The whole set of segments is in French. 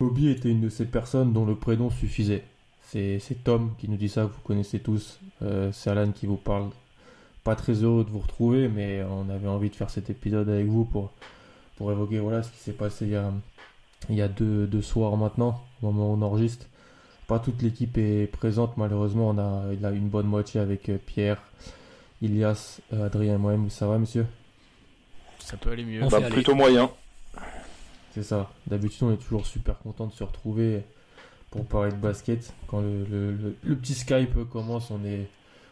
Kobe était une de ces personnes dont le prénom suffisait. C'est Tom qui nous dit ça, vous connaissez tous. Euh, c'est Alan qui vous parle. Pas très heureux de vous retrouver, mais on avait envie de faire cet épisode avec vous pour, pour évoquer voilà, ce qui s'est passé il y a, il y a deux, deux, soirs maintenant, au moment où on enregistre. Pas toute l'équipe est présente, malheureusement. On a, il a une bonne moitié avec euh, Pierre, Ilias, euh, Adrien et moi-même. Ça va, monsieur? Ça peut aller mieux. Bah, plutôt moyen. C'est ça. D'habitude, on est toujours super content de se retrouver pour parler de basket. Quand le, petit Skype commence, on, est,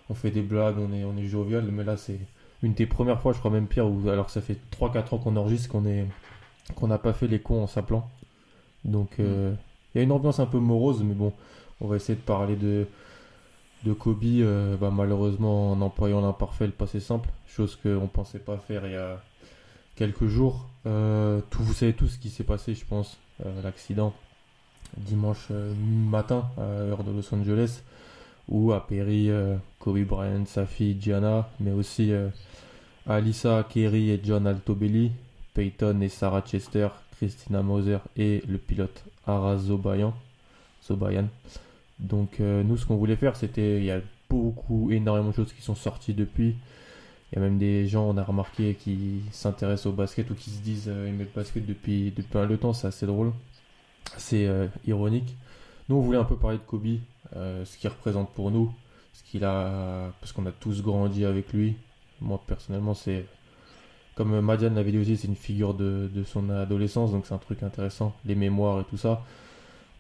on fait des blagues, on est, on est jovial. Mais là, c'est une des premières fois, je crois même pire, où, alors ça fait 3-4 ans qu'on enregistre, qu'on est qu'on n'a pas fait les cons en s'appelant. Donc, euh, mm. il y a une ambiance un peu morose, mais bon, on va essayer de parler de, de Kobe, euh, bah, malheureusement en employant l'imparfait, le passé simple, chose qu'on ne pensait pas faire il y a quelques jours. Euh, tout, vous savez tout ce qui s'est passé, je pense. Euh, l'accident dimanche euh, matin à l'heure de Los Angeles où a péri Kobe Bryant, sa fille Gianna, mais aussi Alissa Kerry et John Altobelli, Peyton et Sarah Chester, Christina Moser et le pilote Ara Zobayan. Zobayan. Donc nous ce qu'on voulait faire c'était il y a beaucoup énormément de choses qui sont sorties depuis il y a même des gens, on a remarqué, qui s'intéressent au basket ou qui se disent euh, aimer le basket depuis, depuis un temps. C'est assez drôle. C'est euh, ironique. Nous, on voulait un peu parler de Kobe, euh, ce qu'il représente pour nous, ce qu'il a, parce qu'on a tous grandi avec lui. Moi, personnellement, c'est comme Madiane l'avait dit aussi, c'est une figure de, de, son adolescence, donc c'est un truc intéressant, les mémoires et tout ça.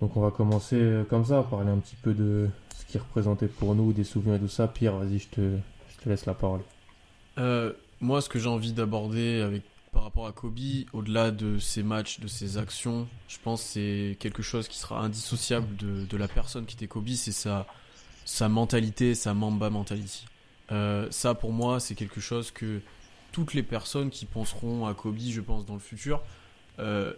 Donc on va commencer comme ça, parler un petit peu de ce qu'il représentait pour nous, des souvenirs et tout ça. Pierre, vas-y, je te, je te laisse la parole. Euh, moi, ce que j'ai envie d'aborder avec par rapport à Kobe, au-delà de ses matchs, de ses actions, je pense que c'est quelque chose qui sera indissociable de, la personne qui était Kobe, c'est sa, sa mentalité, sa Mamba mentality. Euh, ça, pour moi, c'est quelque chose que toutes les personnes qui penseront à Kobe, je pense, dans le futur, euh,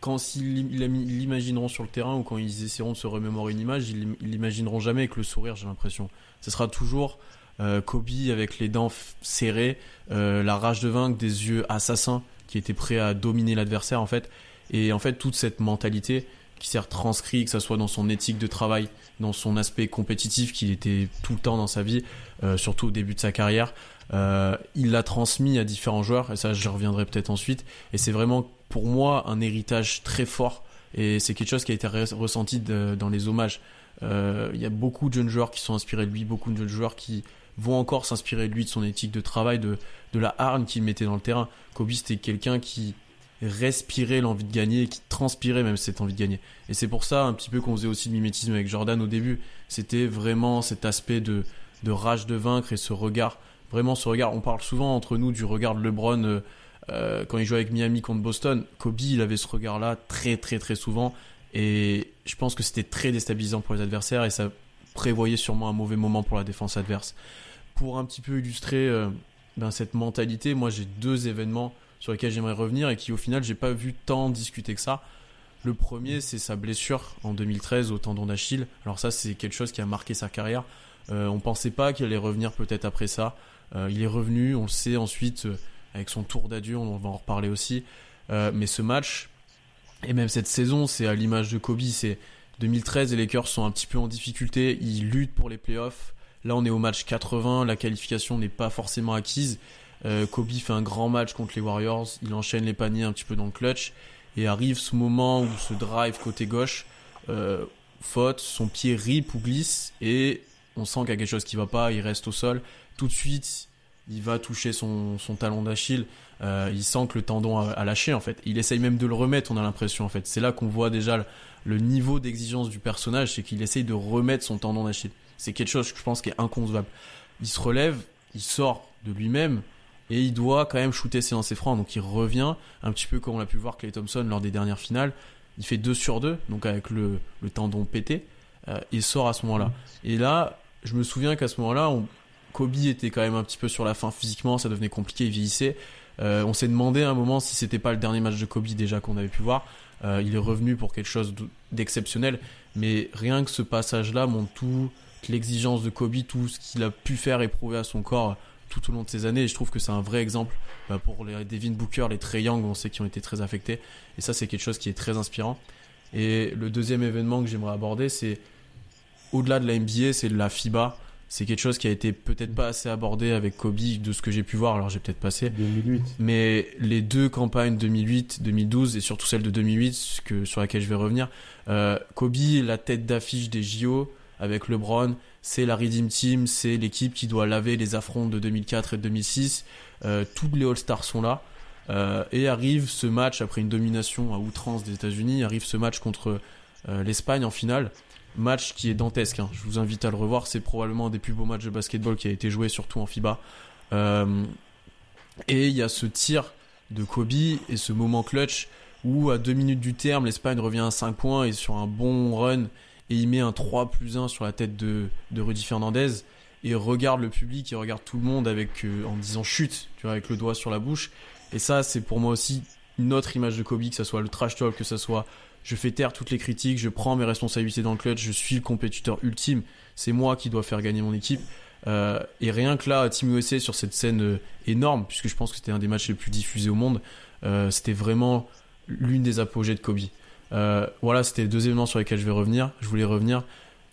quand ils l'imagineront sur le terrain ou quand ils essaieront de se remémorer une image, ils l'imagineront jamais avec le sourire, j'ai l'impression. Ce sera toujours euh, Kobe avec les dents serrées, euh, la rage de vaincre, des yeux assassins qui étaient prêts à dominer l'adversaire en fait. Et en fait toute cette mentalité qui s'est retranscrite, que ce soit dans son éthique de travail, dans son aspect compétitif qu'il était tout le temps dans sa vie, euh, surtout au début de sa carrière, il l'a transmis à différents joueurs et ça je reviendrai peut-être ensuite. Et c'est vraiment pour moi un héritage très fort et c'est quelque chose qui a été ressenti dans les hommages. Il y a beaucoup de jeunes joueurs qui sont inspirés de lui, beaucoup de jeunes joueurs qui vont encore s'inspirer de lui, de son éthique de travail, de, de la hargne qu'il mettait dans le terrain. Kobe, c'était quelqu'un qui respirait l'envie de gagner, qui transpirait même cette envie de gagner. Et c'est pour ça un petit peu qu'on faisait aussi le mimétisme avec Jordan au début. C'était vraiment cet aspect de, de rage de vaincre et ce regard, vraiment ce regard. On parle souvent entre nous du regard de LeBron euh, euh, quand il jouait avec Miami contre Boston. Kobe, il avait ce regard-là très très très souvent. Et je pense que c'était très déstabilisant pour les adversaires et ça prévoyait sûrement un mauvais moment pour la défense adverse pour un petit peu illustrer euh, ben, cette mentalité, moi j'ai deux événements sur lesquels j'aimerais revenir et qui au final j'ai pas vu tant discuter que ça. Le premier, c'est sa blessure en 2013 au tendon d'Achille. Alors ça, c'est quelque chose qui a marqué sa carrière. Euh, on pensait pas qu'il allait revenir peut-être après ça. Euh, il est revenu, on le sait ensuite euh, avec son tour d'adieu, on va en reparler aussi. mais ce match et même cette saison, c'est à l'image de Kobe. C'est 2013, les Lakers sont un petit peu en difficulté. Ils luttent pour les playoffs. Là, on est au match 80, la qualification n'est pas forcément acquise. Euh, Kobe fait un grand match contre les Warriors, il enchaîne les paniers un petit peu dans le clutch et arrive ce moment où ce drive côté gauche, euh, faute, son pied rip ou glisse et on sent qu'il y a quelque chose qui va pas, il reste au sol. Tout de suite, il va toucher son, son talon d'Achille. Euh, il sent que le tendon a, lâché en fait. Il essaye même de le remettre, on a l'impression en fait. C'est là qu'on voit déjà le, niveau d'exigence du personnage, c'est qu'il essaye de remettre son tendon d'Achille. C'est quelque chose que je pense qui est inconcevable. Il se relève, il sort de lui-même et il doit quand même shooter ses lancers francs. Donc il revient un petit peu comme on l'a pu voir Clay Thompson lors des dernières finales. Il fait 2 sur 2, donc avec le, le tendon pété. Euh, il sort à ce moment-là. Et là, je me souviens qu'à ce moment-là, on, Kobe était quand même un petit peu sur la fin physiquement, ça devenait compliqué, il vieillissait. Euh, on s'est demandé à un moment si c'était pas le dernier match de Kobe déjà qu'on avait pu voir. Euh, il est revenu pour quelque chose d'exceptionnel, mais rien que ce passage-là montre tout l'exigence de Kobe, tout ce qu'il a pu faire et prouver à son corps tout au long de ces années. Et je trouve que c'est un vrai exemple bah, pour les Devin Booker, les Trey Young, on sait qu'ils ont été très affectés. Et ça, c'est quelque chose qui est très inspirant. Et le deuxième événement que j'aimerais aborder, c'est au-delà de la NBA, c'est la FIBA c'est quelque chose qui a été peut-être pas assez abordé avec Kobe de ce que j'ai pu voir. Alors j'ai peut-être passé. 2008. Mais les deux campagnes 2008, 2012 et surtout celle de 2008, que, sur laquelle je vais revenir, euh, Kobe la tête d'affiche des JO avec LeBron. C'est la Redeem Team, c'est l'équipe qui doit laver les affronts de 2004 et 2006. Euh, tous les All-Stars sont là. Euh, et arrive ce match après une domination à outrance des États-Unis. Arrive ce match contre euh, l'Espagne en finale match qui est dantesque. Hein. Je vous invite à le revoir. C'est probablement un des plus beaux matchs de basketball qui a été joué, surtout en FIBA. Euh, et il y a ce tir de Kobe et ce moment clutch où à deux minutes du terme, l'Espagne revient à 5 points et sur un bon run et il met un 3 plus 1 sur la tête de, de Rudy Fernandez et regarde le public et regarde tout le monde avec euh, en disant chute, tu vois, avec le doigt sur la bouche. Et ça, c'est pour moi aussi une autre image de Kobe, que ce soit le trash talk, que ce soit je fais taire toutes les critiques, je prends mes responsabilités dans le clutch, je suis le compétiteur ultime, c'est moi qui dois faire gagner mon équipe. Euh, et rien que là, Team USA sur cette scène euh, énorme, puisque je pense que c'était un des matchs les plus diffusés au monde, euh, c'était vraiment l'une des apogées de Kobe. voilà, c'était deux événements sur lesquels je vais revenir. Je voulais revenir.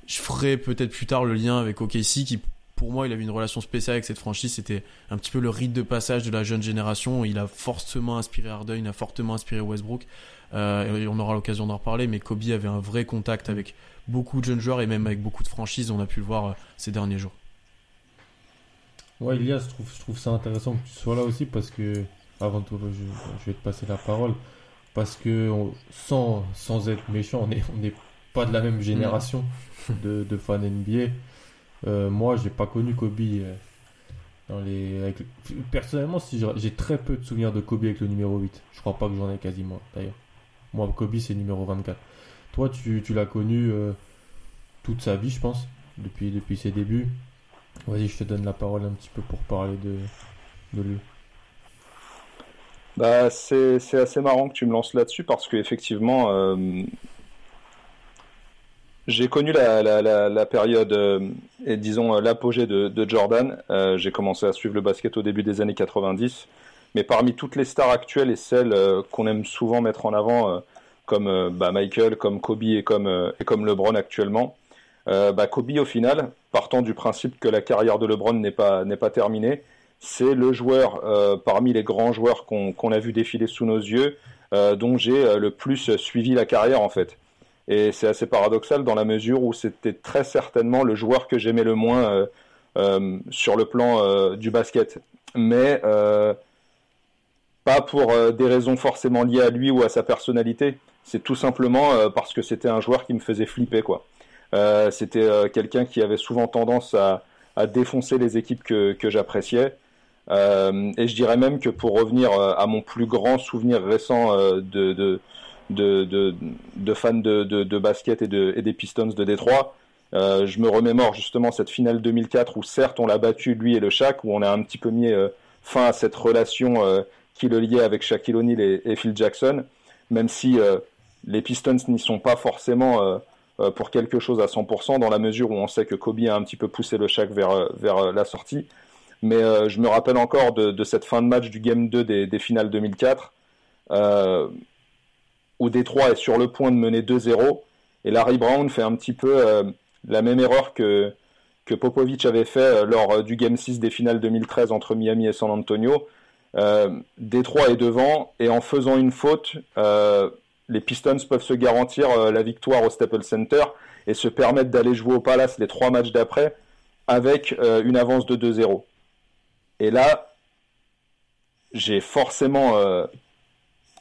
Je ferai peut-être plus tard le lien avec OKC, qui pour moi, il avait une relation spéciale avec cette franchise. C'était un petit peu le rite de passage de la jeune génération. Il a fortement inspiré Harden, il a fortement inspiré Westbrook. Euh, on aura l'occasion d'en reparler, mais Kobe avait un vrai contact avec beaucoup de jeunes joueurs et même avec beaucoup de franchises. On a pu le voir euh, ces derniers jours. Ouais, Ilias, je trouve, je trouve ça intéressant que tu sois là aussi parce que, avant tout, je, vais te passer la parole, parce que sans, sans être méchant, on n'est on est pas de la même génération de, de fans NBA. Euh, moi, j'ai pas connu Kobe. Euh, dans les, Personnellement, si j'ai très peu de souvenirs de Kobe avec le numéro 8. Je crois pas que j'en ai quasiment, d'ailleurs. Moi, Kobe, c'est numéro 24. Toi, tu, l'as connu euh, toute sa vie, je pense, depuis, ses débuts. Vas-y, je te donne la parole un petit peu pour parler de, lui. Bah, c'est assez marrant que tu me lances là-dessus parce qu'effectivement, euh, j'ai connu la, période, euh, et disons euh, l'apogée de, Jordan. J'ai commencé à suivre le basket au début des années 90. Mais parmi toutes les stars actuelles et celles qu'on aime souvent mettre en avant, comme bah, Michael, comme Kobe et comme, LeBron actuellement, bah, Kobe au final, partant du principe que la carrière de LeBron n'est pas, pas terminée, c'est le joueur parmi les grands joueurs qu'on qu'on a vu défiler sous nos yeux, dont j'ai le plus suivi la carrière en fait. Et c'est assez paradoxal dans la mesure où c'était très certainement le joueur que j'aimais le moins euh, euh, sur le plan euh, du basket. Mais pas pour des raisons forcément liées à lui ou à sa personnalité. C'est tout simplement parce que c'était un joueur qui me faisait flipper. quoi. c'était quelqu'un qui avait souvent tendance à, à défoncer les équipes que, que j'appréciais. et je dirais même que pour revenir à mon plus grand souvenir récent de, de, de, fans de, de, basket et, de, et des Pistons de Détroit. Euh, je me remémore justement cette finale 2004 où certes on l'a battu lui et le Shaq, où on a un petit peu mis euh, fin à cette relation euh, qui le liait avec Shaquille O'Neal et, Phil Jackson, même si les Pistons n'y sont pas forcément pour quelque chose à 100% dans la mesure où on sait que Kobe a un petit peu poussé le Shaq vers, vers la sortie. Mais je me rappelle encore de, cette fin de match du Game 2 des, des finales 2004 où Détroit est sur le point de mener 2-0 et Larry Brown fait un petit peu euh, la même erreur que, que Popovic avait fait euh, lors euh, du Game 6 des finales 2013 entre Miami et San Antonio. Détroit est devant et en faisant une faute, les Pistons peuvent se garantir la victoire au Staples Center et se permettre d'aller jouer au Palace les trois matchs d'après avec une avance de 2-0. Et là, j'ai forcément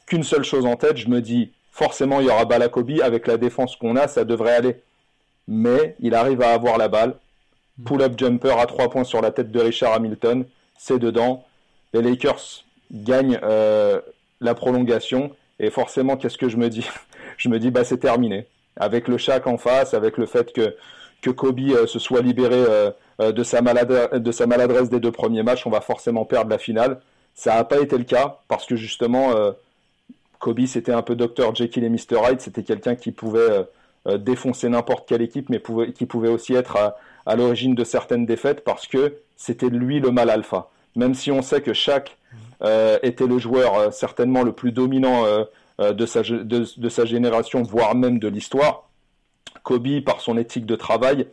qu'une seule chose en tête. Je me dis, forcément, il y aura Balakobi. Avec la défense qu'on a, ça devrait aller. Mais il arrive à avoir la balle. Hmm. Pull-up jumper à 3 points sur la tête de Richard Hamilton. C'est dedans. Les Lakers gagnent euh, la prolongation. Et forcément, qu'est-ce que je me dis? Je me dis, bah, c'est terminé. Avec le Shaq en face, avec le fait que, Kobe euh, se soit libéré euh, de, sa maladresse des deux premiers matchs, on va forcément perdre la finale. Ça n'a pas été le cas parce que justement, Kobe, c'était un peu Dr. Jekyll et Mr. Hyde. C'était quelqu'un qui pouvait défoncer n'importe quelle équipe, mais qui pouvait aussi être à, l'origine de certaines défaites parce que c'était lui le mal alpha. Même si on sait que chaque euh, était le joueur certainement le plus dominant de, sa, de, sa génération, voire même de l'histoire, Kobe, par son éthique de travail,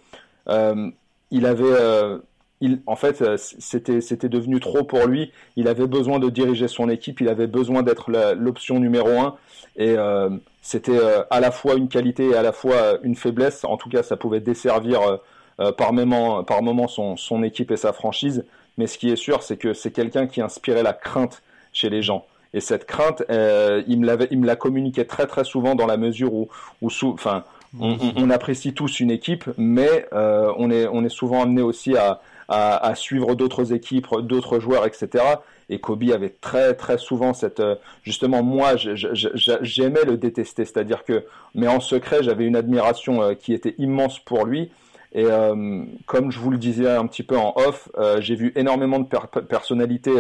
il avait en fait, euh, c'était, devenu trop pour lui. Il avait besoin de diriger son équipe, il avait besoin d'être l'option numéro un. Et euh, c'était euh, à la fois une qualité et à la fois une faiblesse. En tout cas, ça pouvait desservir par moment, son équipe et sa franchise. Mais ce qui est sûr, c'est que c'est quelqu'un qui inspirait la crainte chez les gens. Et cette crainte, il me l'avait, il me l'a communiqué très très souvent dans la mesure où, enfin, on, apprécie tous une équipe, mais on est, on est souvent amené aussi à, à, suivre d'autres équipes, d'autres joueurs, etc. Et Kobe avait très très souvent cette euh, justement moi j'aimais le détester, c'est-à-dire que mais en secret j'avais une admiration euh, qui était immense pour lui. Et euh, comme je vous le disais un petit peu en off, j'ai vu énormément de personnalités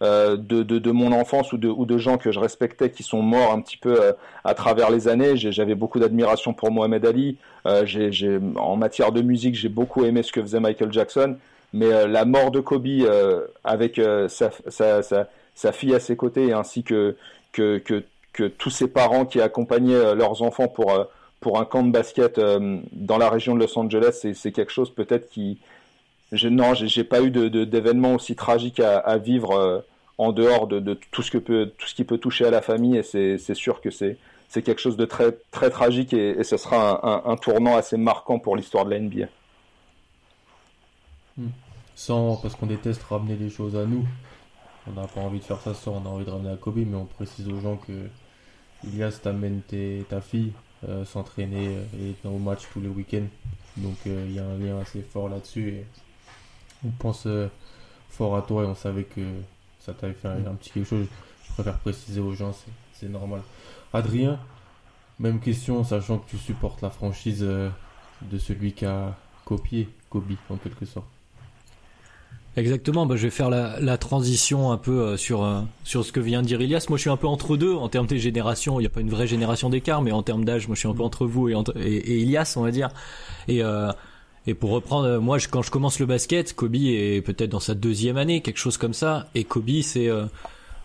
de, de, mon enfance ou de, gens que je respectais qui sont morts un petit peu à travers les années. J'avais beaucoup d'admiration pour Mohamed Ali. en matière de musique, j'ai beaucoup aimé ce que faisait Michael Jackson mais euh, la mort de Kobe euh, avec euh, sa, sa, sa, sa, fille à ses côtés ainsi que, que, que, que, tous ses parents qui accompagnaient leurs enfants pour, pour un camp de basket dans la région de Los Angeles, c'est quelque chose peut-être qui... Je, non, j'ai pas eu d'événement aussi tragique à, vivre en dehors de, tout, ce que peut, tout ce qui peut toucher à la famille et c'est sûr que c'est quelque chose de très très tragique et, et ce sera un tournant assez marquant pour l'histoire de la NBA. Hmm. Sans, parce qu'on déteste ramener les choses à nous. On n'a pas envie de faire ça sans, on a envie de ramener à Kobe, mais on précise aux gens que Ilias t'amène ta fille euh, s'entraîner et être au match tous les week-ends. Donc euh, il y a un lien assez fort là-dessus. Et on pense euh, fort à toi et on savait que ça t'avait fait un, petit quelque chose. Je préfère préciser aux gens, c'est normal. Adrien, même question, sachant que tu supportes la franchise de celui qui a copié Kobe en quelque sorte. Exactement, bah, je vais faire la, transition un peu euh, sur euh, sur ce que vient de dire Ilias. Moi, je suis un peu entre deux en termes de génération. Il n'y a pas une vraie génération d'écart, mais en termes d'âge, moi, je suis un peu entre vous et, et, Ilias, on va dire. Et euh, et pour reprendre, moi, quand je commence le basket, Kobe est peut-être dans sa deuxième année, quelque chose comme ça. Et Kobe, c'est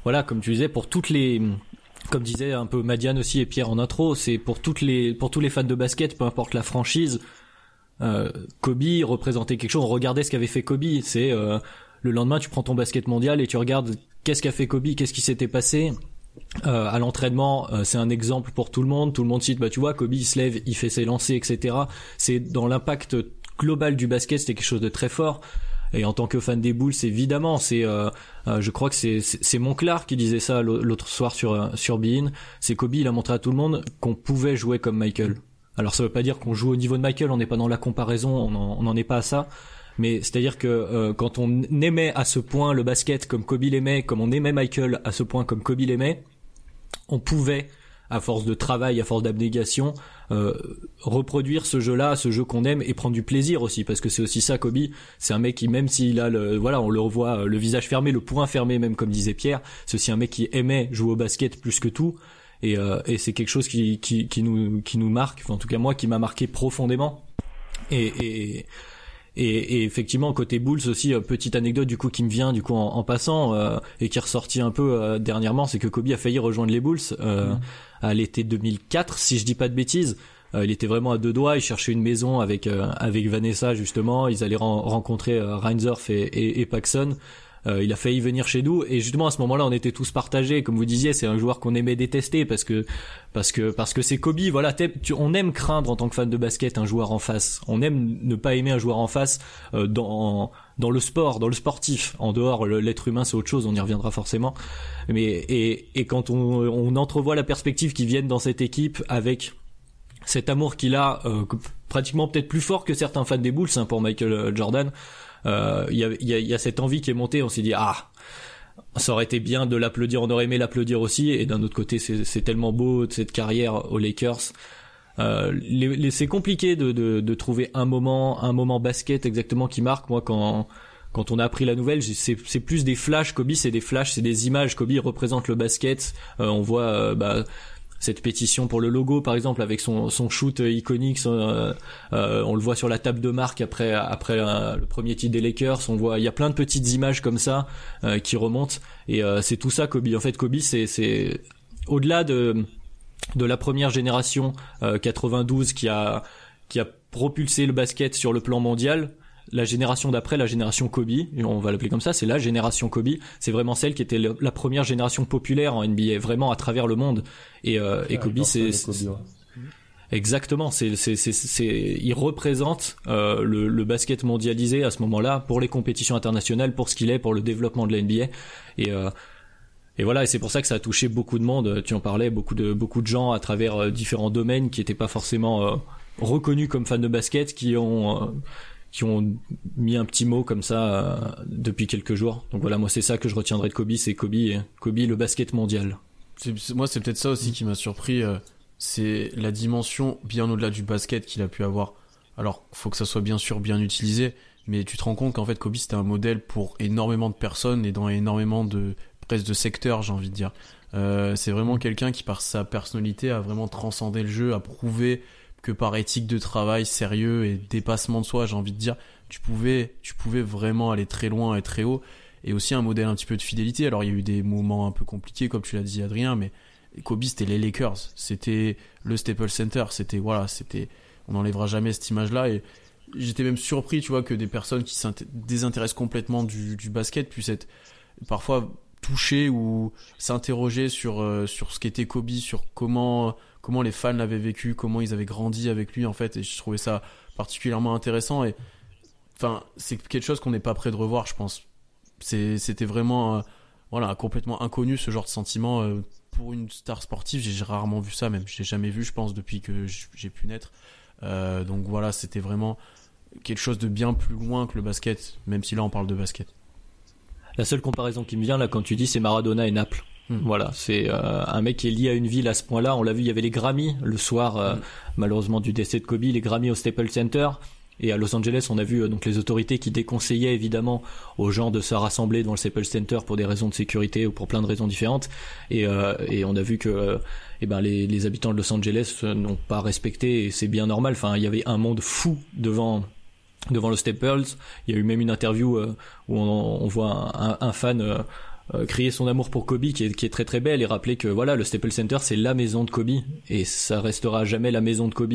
voilà, comme tu disais, pour toutes les comme disait un peu Madiane aussi et Pierre en intro, c'est pour toutes les pour tous les fans de basket, peu importe la franchise, euh, Kobe représentait quelque chose. On regardait ce qu'avait fait Kobe. C'est euh, le lendemain, tu prends ton basket mondial et tu regardes qu'est-ce qu'a fait Kobe, qu'est-ce qui s'était passé. Euh, à l'entraînement, euh, c'est un exemple pour tout le monde. Tout le monde cite, bah tu vois, Kobe il se lève, il fait ses lancers, etc. C'est dans l'impact global du basket, c'était quelque chose de très fort. Et en tant que fan des Bulls, évidemment, c'est, euh, je crois que c'est c'est Monclar qui disait ça l'autre soir sur sur. C'est Kobe, il a montré à tout le monde qu'on pouvait jouer comme Michael. Alors ça veut pas dire qu'on joue au niveau de Michael, on n'est pas dans la comparaison, on n'en est pas à ça. Mais c'est-à-dire que euh, quand on aimait à ce point le basket comme Kobe l'aimait, comme on aimait Michael à ce point comme Kobe l'aimait, on pouvait, à force de travail, à force d'abnégation, euh, reproduire ce jeu-là, ce jeu qu'on aime et prendre du plaisir aussi, parce que c'est aussi ça Kobe. C'est un mec qui même s'il a le, voilà, on le revoit euh, le visage fermé, le poing fermé, même comme disait Pierre, c'est aussi un mec qui aimait jouer au basket plus que tout. Et, euh, et c'est quelque chose qui, qui, qui, nous, qui nous marque, enfin, en tout cas moi, qui m'a marqué profondément. Et, et, et, et, effectivement, côté Bulls aussi, euh, petite anecdote du coup qui me vient du coup en, en passant euh, et qui est ressortie un peu euh, dernièrement, c'est que Kobe a failli rejoindre les Bulls euh, à l'été 2004, si je dis pas de bêtises. il était vraiment à deux doigts. Il cherchait une maison avec avec Vanessa justement. Ils allaient rencontrer Reinsdorf et, et, et Paxson. Euh, il a failli venir chez nous et justement à ce moment-là, on était tous partagés. Comme vous disiez, c'est un joueur qu'on aimait détester parce que parce que parce que c'est Kobe. Voilà, on aime craindre en tant que fan de basket un joueur en face. On aime ne pas aimer un joueur en face euh, dans dans le sport, dans le sportif. En dehors, l'être humain, c'est autre chose. On y reviendra forcément. Mais et et quand on on entrevoit la perspective qui viennent dans cette équipe avec cet amour qu'il a, euh, pratiquement peut-être plus fort que certains fans des Bulls hein, pour Michael euh, Jordan. Euh, il y, a, y, a, y, a, cette envie qui est montée. On s'est dit ah, ça aurait été bien de l'applaudir. On aurait aimé l'applaudir aussi. Et d'un autre côté, c'est tellement beau cette carrière aux Lakers. Euh, c'est compliqué de, de, de, trouver un moment, un moment basket exactement qui marque. Moi, quand quand on a appris la nouvelle, c'est plus des flashs. Kobe, c'est des flashs, c'est des images. Kobe représente le basket. on voit bah, cette pétition pour le logo par exemple avec son, son shoot iconique euh, euh, on le voit sur la table de marque après après euh, le premier titre des Lakers. On voit il y a plein de petites images comme ça qui remontent. Et c'est tout ça Kobe. En fait Kobe c'est c'est au-delà de de la première génération 92 qui a qui a propulsé le basket sur le plan mondial la génération d'après, la génération Kobe, on va l'appeler comme ça, c'est la génération Kobe. C'est vraiment celle qui était la première génération populaire en NBA, vraiment à travers le monde. Et, euh, et Kobe, c'est exactement, c'est c'est c'est il représente euh, le, le, basket mondialisé à ce moment-là pour les compétitions internationales, pour ce qu'il est, pour le développement de la NBA. Et euh, et voilà, et c'est pour ça que ça a touché beaucoup de monde. Tu en parlais, beaucoup de beaucoup de gens à travers euh, différents domaines qui n'étaient pas forcément euh, reconnus comme fans de basket, qui ont qui ont mis un petit mot comme ça euh, depuis quelques jours. Donc voilà, moi c'est ça que je retiendrai de Kobe, c'est Kobe, Kobe le basket mondial. moi c'est peut-être ça aussi qui m'a surpris, euh, c'est la dimension bien au-delà du basket qu'il a pu avoir. Alors faut que ça soit bien sûr bien utilisé, mais tu te rends compte qu'en fait Kobe c'était un modèle pour énormément de personnes et dans énormément de presque de secteurs j'ai envie de dire. Euh, c'est vraiment quelqu'un qui par sa personnalité a vraiment transcendé le jeu, a prouvé que par éthique de travail sérieux et dépassement de soi, j'ai envie de dire, tu pouvais, tu pouvais vraiment aller très loin et très haut. Et aussi un modèle un petit peu de fidélité. Alors il y a eu des moments un peu compliqués, comme tu l'as dit Adrien, mais Kobe c'était les Lakers, c'était le Staples Center, c'était voilà, c'était, on n'enlèvera jamais cette image-là. Et j'étais même surpris, tu vois, que des personnes qui se désintéressent complètement du, basket puissent être parfois touchées ou s'interroger sur euh, sur ce qu'était Kobe, sur comment comment les fans l'avaient vécu, comment ils avaient grandi avec lui en fait, et je trouvais ça particulièrement intéressant et enfin c'est quelque chose qu'on n'est pas prêt de revoir, je pense. C'était vraiment voilà complètement inconnu ce genre de sentiment euh, pour une star sportive. J'ai rarement vu ça, même je l'ai jamais vu, je pense, depuis que j'ai pu naître. Euh, donc voilà, c'était vraiment quelque chose de bien plus loin que le basket, même si là on parle de basket. La seule comparaison qui me vient là quand tu dis c'est Maradona et Naples. Hmm. Voilà, c'est euh, un mec qui est lié à une ville à ce point-là. On l'a vu, il y avait les Grammy le soir, euh, hmm. malheureusement du décès de Kobe, les Grammy au Staples Center. Et à Los Angeles, on a vu euh, donc les autorités qui déconseillaient évidemment aux gens de se rassembler dans le Staples Center pour des raisons de sécurité ou pour plein de raisons différentes. Et, et on a vu que eh ben les, les habitants de Los Angeles n'ont pas respecté et c'est bien normal. Enfin, il y avait un monde fou devant devant le Staples. Il y a eu même une interview où on, on voit un, un fan euh, crier son amour pour Kobe qui est, qui est très très belle et rappeler que voilà le Staples Center c'est la maison de Kobe et ça restera jamais la maison de Kobe.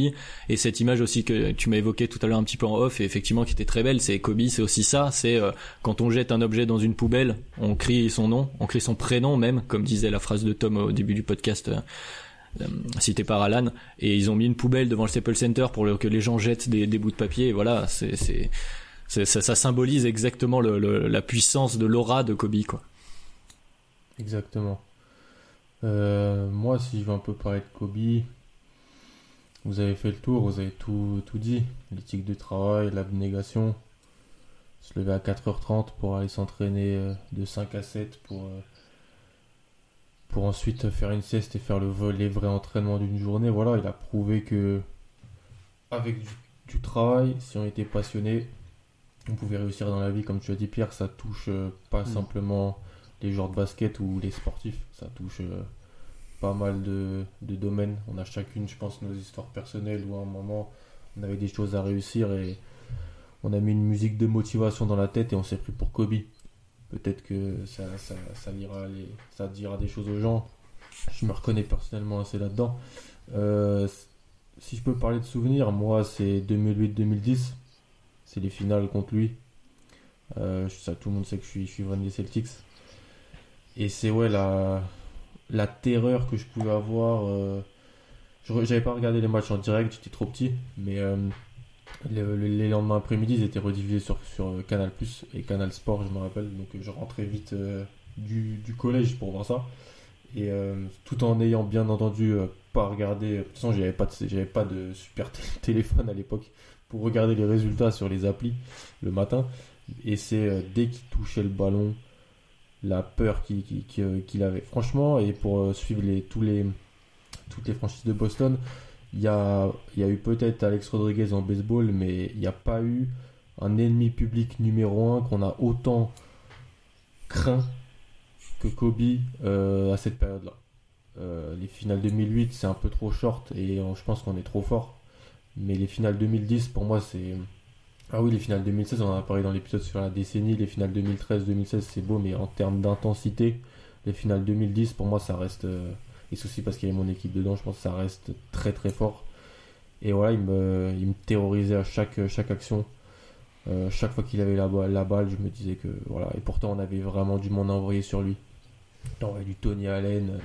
Et cette image aussi que tu m'as évoqué tout à l'heure un petit peu en off et effectivement qui était très belle c'est Kobe c'est aussi ça c'est euh, quand on jette un objet dans une poubelle on crie son nom on crie son prénom même comme disait la phrase de Tom au début du podcast euh, cité par Alan et ils ont mis une poubelle devant le Staples Center pour que les gens jettent des, des bouts de papier et voilà c'est ça, ça, symbolise exactement le, la puissance de l'aura de Kobe quoi Exactement. Euh, moi, si je veux un peu parler de Kobe, vous avez fait le tour, vous avez tout, tout dit. L'éthique du travail, l'abnégation. Se lever à 4h30 pour aller s'entraîner euh, de 5 à 7 pour, euh, pour ensuite faire une sieste et faire le les vrais entraînements d'une journée. Voilà, il a prouvé que avec du, travail, si on était passionné, on pouvait réussir dans la vie. Comme tu as dit, Pierre, ça touche pas mm. simplement les joueurs de basket ou les sportifs. Ça touche euh, pas mal de, domaines. On a chacune, je pense, nos histoires personnelles où à un moment on avait des choses à réussir et on a mis une musique de motivation dans la tête et on s'est pris pour Kobe. Peut-être que ça, ça, dira des choses aux gens. Je me reconnais personnellement assez là-dedans. Euh, si je peux parler de souvenirs, moi c'est 2008-2010. C'est les finales contre lui. ça, tout le monde sait que je suis, je suis des Celtics. Et c'est ouais la, la terreur que je pouvais avoir. J'avais pas regardé les matchs en direct, j'étais trop petit, mais les lendemains après-midi, ils étaient rediffusés sur, sur Canal Plus et Canal Sport, je me rappelle. Donc je rentrais vite du, du, collège pour voir ça. Et tout en ayant bien entendu pas regarder. De toute façon, j'avais pas, pas de super téléphone à l'époque pour regarder les résultats sur les applis le matin. Et c'est euh, dès qu'il touchait le ballon, la peur euh, qu'il avait. Franchement, et pour euh, suivre les, tous les, toutes les franchises de Boston, il y a, eu peut-être Alex Rodriguez en baseball, mais il n'y a pas eu un ennemi public numéro un qu'on a autant craint que Kobe à cette période-là. Euh, les finales 2008, c'est un peu trop short et je pense qu'on est trop fort. Mais les finales 2010, pour moi, c'est. Ah oui, les finales 2016, on en a parlé dans l'épisode sur la décennie. Les finales 2013-2016, c'est beau, mais en termes d'intensité, les finales 2010, pour moi, ça reste. Euh, et c'est aussi parce qu'il y avait mon équipe dedans, je pense que ça reste très très fort. Et voilà, il me, il terrorisait à chaque, action. Euh, chaque fois qu'il avait la, balle, je me disais que voilà. Et pourtant, on avait vraiment du monde envoyé sur lui. On avait du Tony Allen,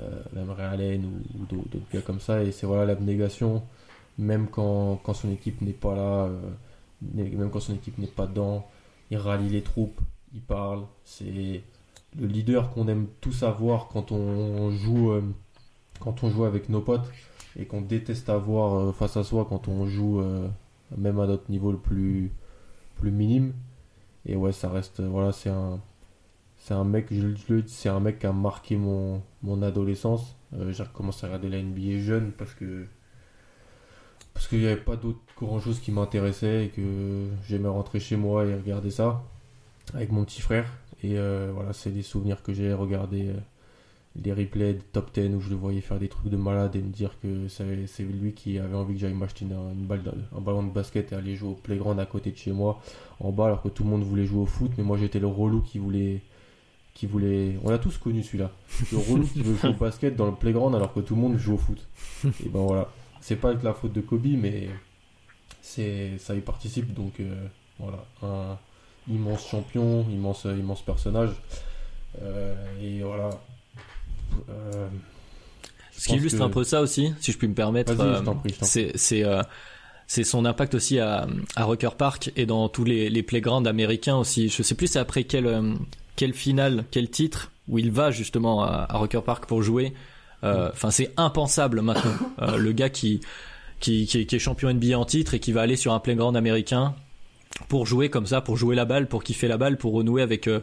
euh, même Ray Allen ou, d'autres gars comme ça. Et c'est voilà l'abnégation, même quand, son équipe n'est pas là, euh, même quand son équipe n'est pas dedans, il rallie les troupes, il parle. C'est le leader qu'on aime tous avoir quand on joue, euh, quand on joue avec nos potes et qu'on déteste avoir face à soi quand on joue même à notre niveau le plus, plus minime. Et ouais, ça reste, voilà, c'est un, c'est un mec, je, le c'est un mec qui a marqué mon, mon adolescence. Euh, j'ai recommencé à regarder la NBA jeune parce que parce qu'il n'y avait pas d'autre grand chose qui m'intéressait et que j'aimais rentrer chez moi et regarder ça avec mon petit frère. Et euh, voilà, c'est des souvenirs que j'ai regardé euh, les replays des top 10 où je le voyais faire des trucs de malade et me dire que c'est lui qui avait envie que j'aille m'acheter une, balle, un ballon de basket et aller jouer au playground à côté de chez moi en bas alors que tout le monde voulait jouer au foot mais moi j'étais le relou qui voulait qui voulait. On a tous connu celui-là. Le relou qui veut jouer au basket dans le playground alors que tout le monde joue au foot. Et ben voilà. C'est pas avec la faute de Kobe, mais c'est ça y participe. Donc euh, voilà. Un immense champion, immense, immense personnage. Euh, et voilà. Euh, Ce qui illustre un peu ça aussi, si je puis me permettre, c'est c'est son impact aussi à, à Rucker Park et dans tous les, les playgrounds américains aussi. Je sais plus c'est après quel quelle finale, quel titre où il va justement à, à Rocker Park pour jouer. Euh, enfin, c'est impensable maintenant. Euh, le gars qui, qui, qui, est champion NBA en titre et qui va aller sur un playground américain pour jouer comme ça, pour jouer la balle, pour kiffer la balle, pour renouer avec, euh,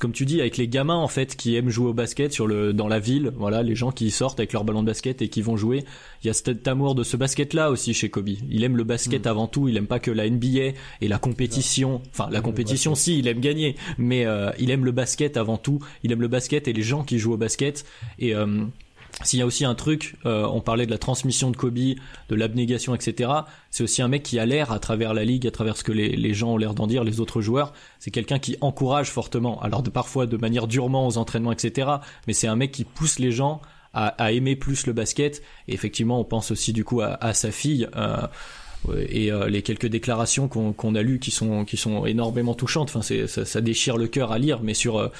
comme tu dis, avec les gamins en fait qui aiment jouer au basket sur le dans la ville. Voilà, les gens qui sortent avec leur ballon de basket et qui vont jouer. Il y a cet amour de ce basket là aussi chez Kobe. Il aime le basket mm. avant tout. Il aime pas que la NBA et la compétition. Enfin, la compétition, si, il aime gagner, mais euh, il aime le basket avant tout. Il aime le basket et les gens qui jouent au basket et euh, s'il y a aussi un truc, euh, on parlait de la transmission de Kobe, de l'abnégation, etc. C'est aussi un mec qui a l'air, à travers la ligue, à travers ce que les, gens ont l'air d'en dire, les autres joueurs, c'est quelqu'un qui encourage fortement. Alors de, parfois de manière durement aux entraînements, etc. Mais c'est un mec qui pousse les gens à, aimer plus le basket. Et effectivement, on pense aussi du coup à, sa fille. Euh, et euh, les quelques déclarations qu'on a lues qui sont qui sont énormément touchantes. Enfin, ça, ça déchire le cœur à lire, mais sur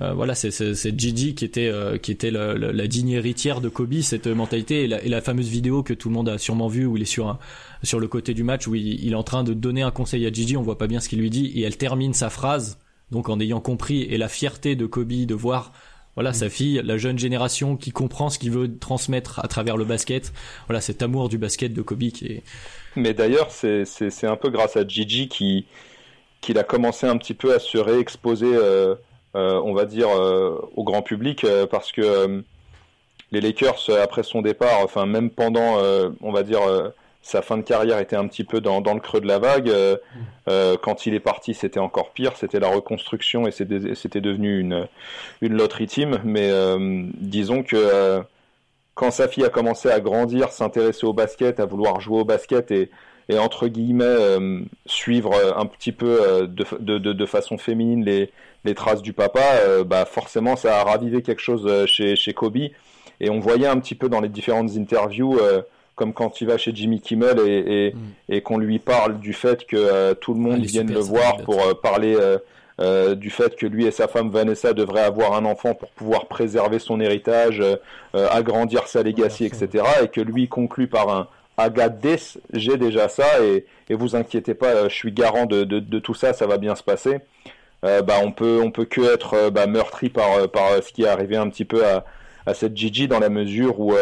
euh, voilà, c'est Gigi qui était euh, qui était la, la, digne héritière de Kobe, cette mentalité et la, fameuse vidéo que tout le monde a sûrement vue où il est sur sur le côté du match où il, est en train de donner un conseil à Gigi, on voit pas bien ce qu'il lui dit et elle termine sa phrase donc en ayant compris et la fierté de Kobe de voir voilà sa fille, la jeune génération qui comprend ce qu'il veut transmettre à travers le basket. Voilà cet amour du basket de Kobe qui est. Mais d'ailleurs, c'est un peu grâce à Gigi qui qu'il a commencé un petit peu à se réexposer. Euh euh, on va dire, euh, au grand public, euh, parce que les Lakers, après son départ, enfin même pendant, on va dire, sa fin de carrière était un petit peu dans, le creux de la vague. quand il est parti, c'était encore pire. C'était la reconstruction et c'était devenu une, une loterie team. Mais disons que quand sa fille a commencé à grandir, s'intéresser au basket, à vouloir jouer au basket et, et entre guillemets suivre un petit peu de, de, de, façon féminine les, les traces du papa, euh, bah forcément ça a ravivé quelque chose euh, chez, chez Kobe. Et on voyait un petit peu dans les différentes interviews euh, comme quand il va chez Jimmy Kimmel et, et, mm. qu'on lui parle du fait que tout le monde vienne le voir pour parler du fait que lui et sa femme Vanessa devraient avoir un enfant pour pouvoir préserver son héritage, agrandir sa legacy, etc. Et que lui conclut par un Agadès, j'ai déjà ça et, et vous inquiétez pas, je suis garant de, de, tout ça, ça va bien se passer. Euh, bah, on peut on peut que être euh, bah, meurtri par euh, par ce qui est arrivé un petit peu à, à cette Gigi dans la mesure où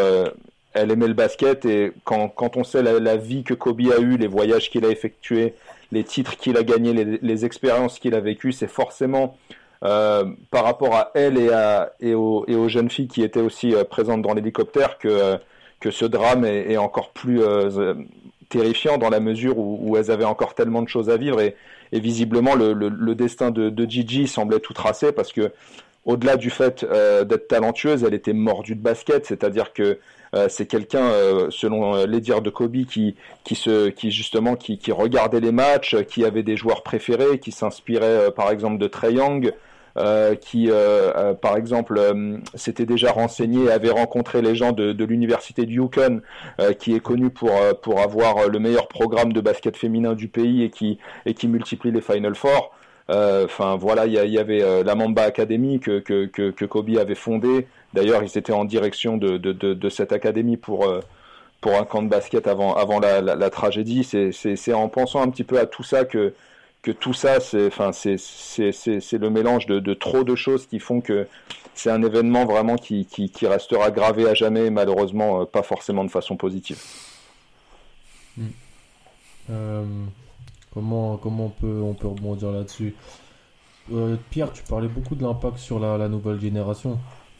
elle aimait le basket et quand, quand on sait la, vie que Kobe a eue, les voyages qu'il a effectués, les titres qu'il a gagnés, les, expériences qu'il a vécues, c'est forcément euh, par rapport à elle et, à, et, aux, et aux jeunes filles qui étaient aussi présentes dans l'hélicoptère que, que ce drame est, encore plus terrifiant dans la mesure où, elles avaient encore tellement de choses à vivre et, visiblement le, destin de, Gigi semblait tout tracé parce que au-delà du fait euh, d'être talentueuse, elle était mordue de basket, c'est-à-dire que euh, c'est quelqu'un, euh, selon les dires de Kobe, qui, justement qui, regardait les matchs, qui avait des joueurs préférés, qui s'inspirait par exemple de Trey Young, euh, qui, euh, euh, par exemple, s'était déjà renseigné, avait rencontré les gens de, de l'université de Yukon, qui est connu pour pour avoir le meilleur programme de basket féminin du pays et qui et qui multiplie les Final Four. Enfin voilà, il y, y, avait la Mamba Academy que, que, que, que Kobe avait fondée. D'ailleurs, ils étaient en direction de, de, de, de cette académie pour pour un camp de basket avant avant la, la, la tragédie. C'est en pensant un petit peu à tout ça que que tout ça, c'est enfin, le mélange de, de, trop de choses qui font que c'est un événement vraiment qui, qui, qui, restera gravé à jamais, malheureusement, euh, pas forcément de façon positive. Hmm. Euh, comment, comment on peut, on peut rebondir là-dessus? Euh, Pierre, tu parlais beaucoup de l'impact sur la, la, nouvelle génération.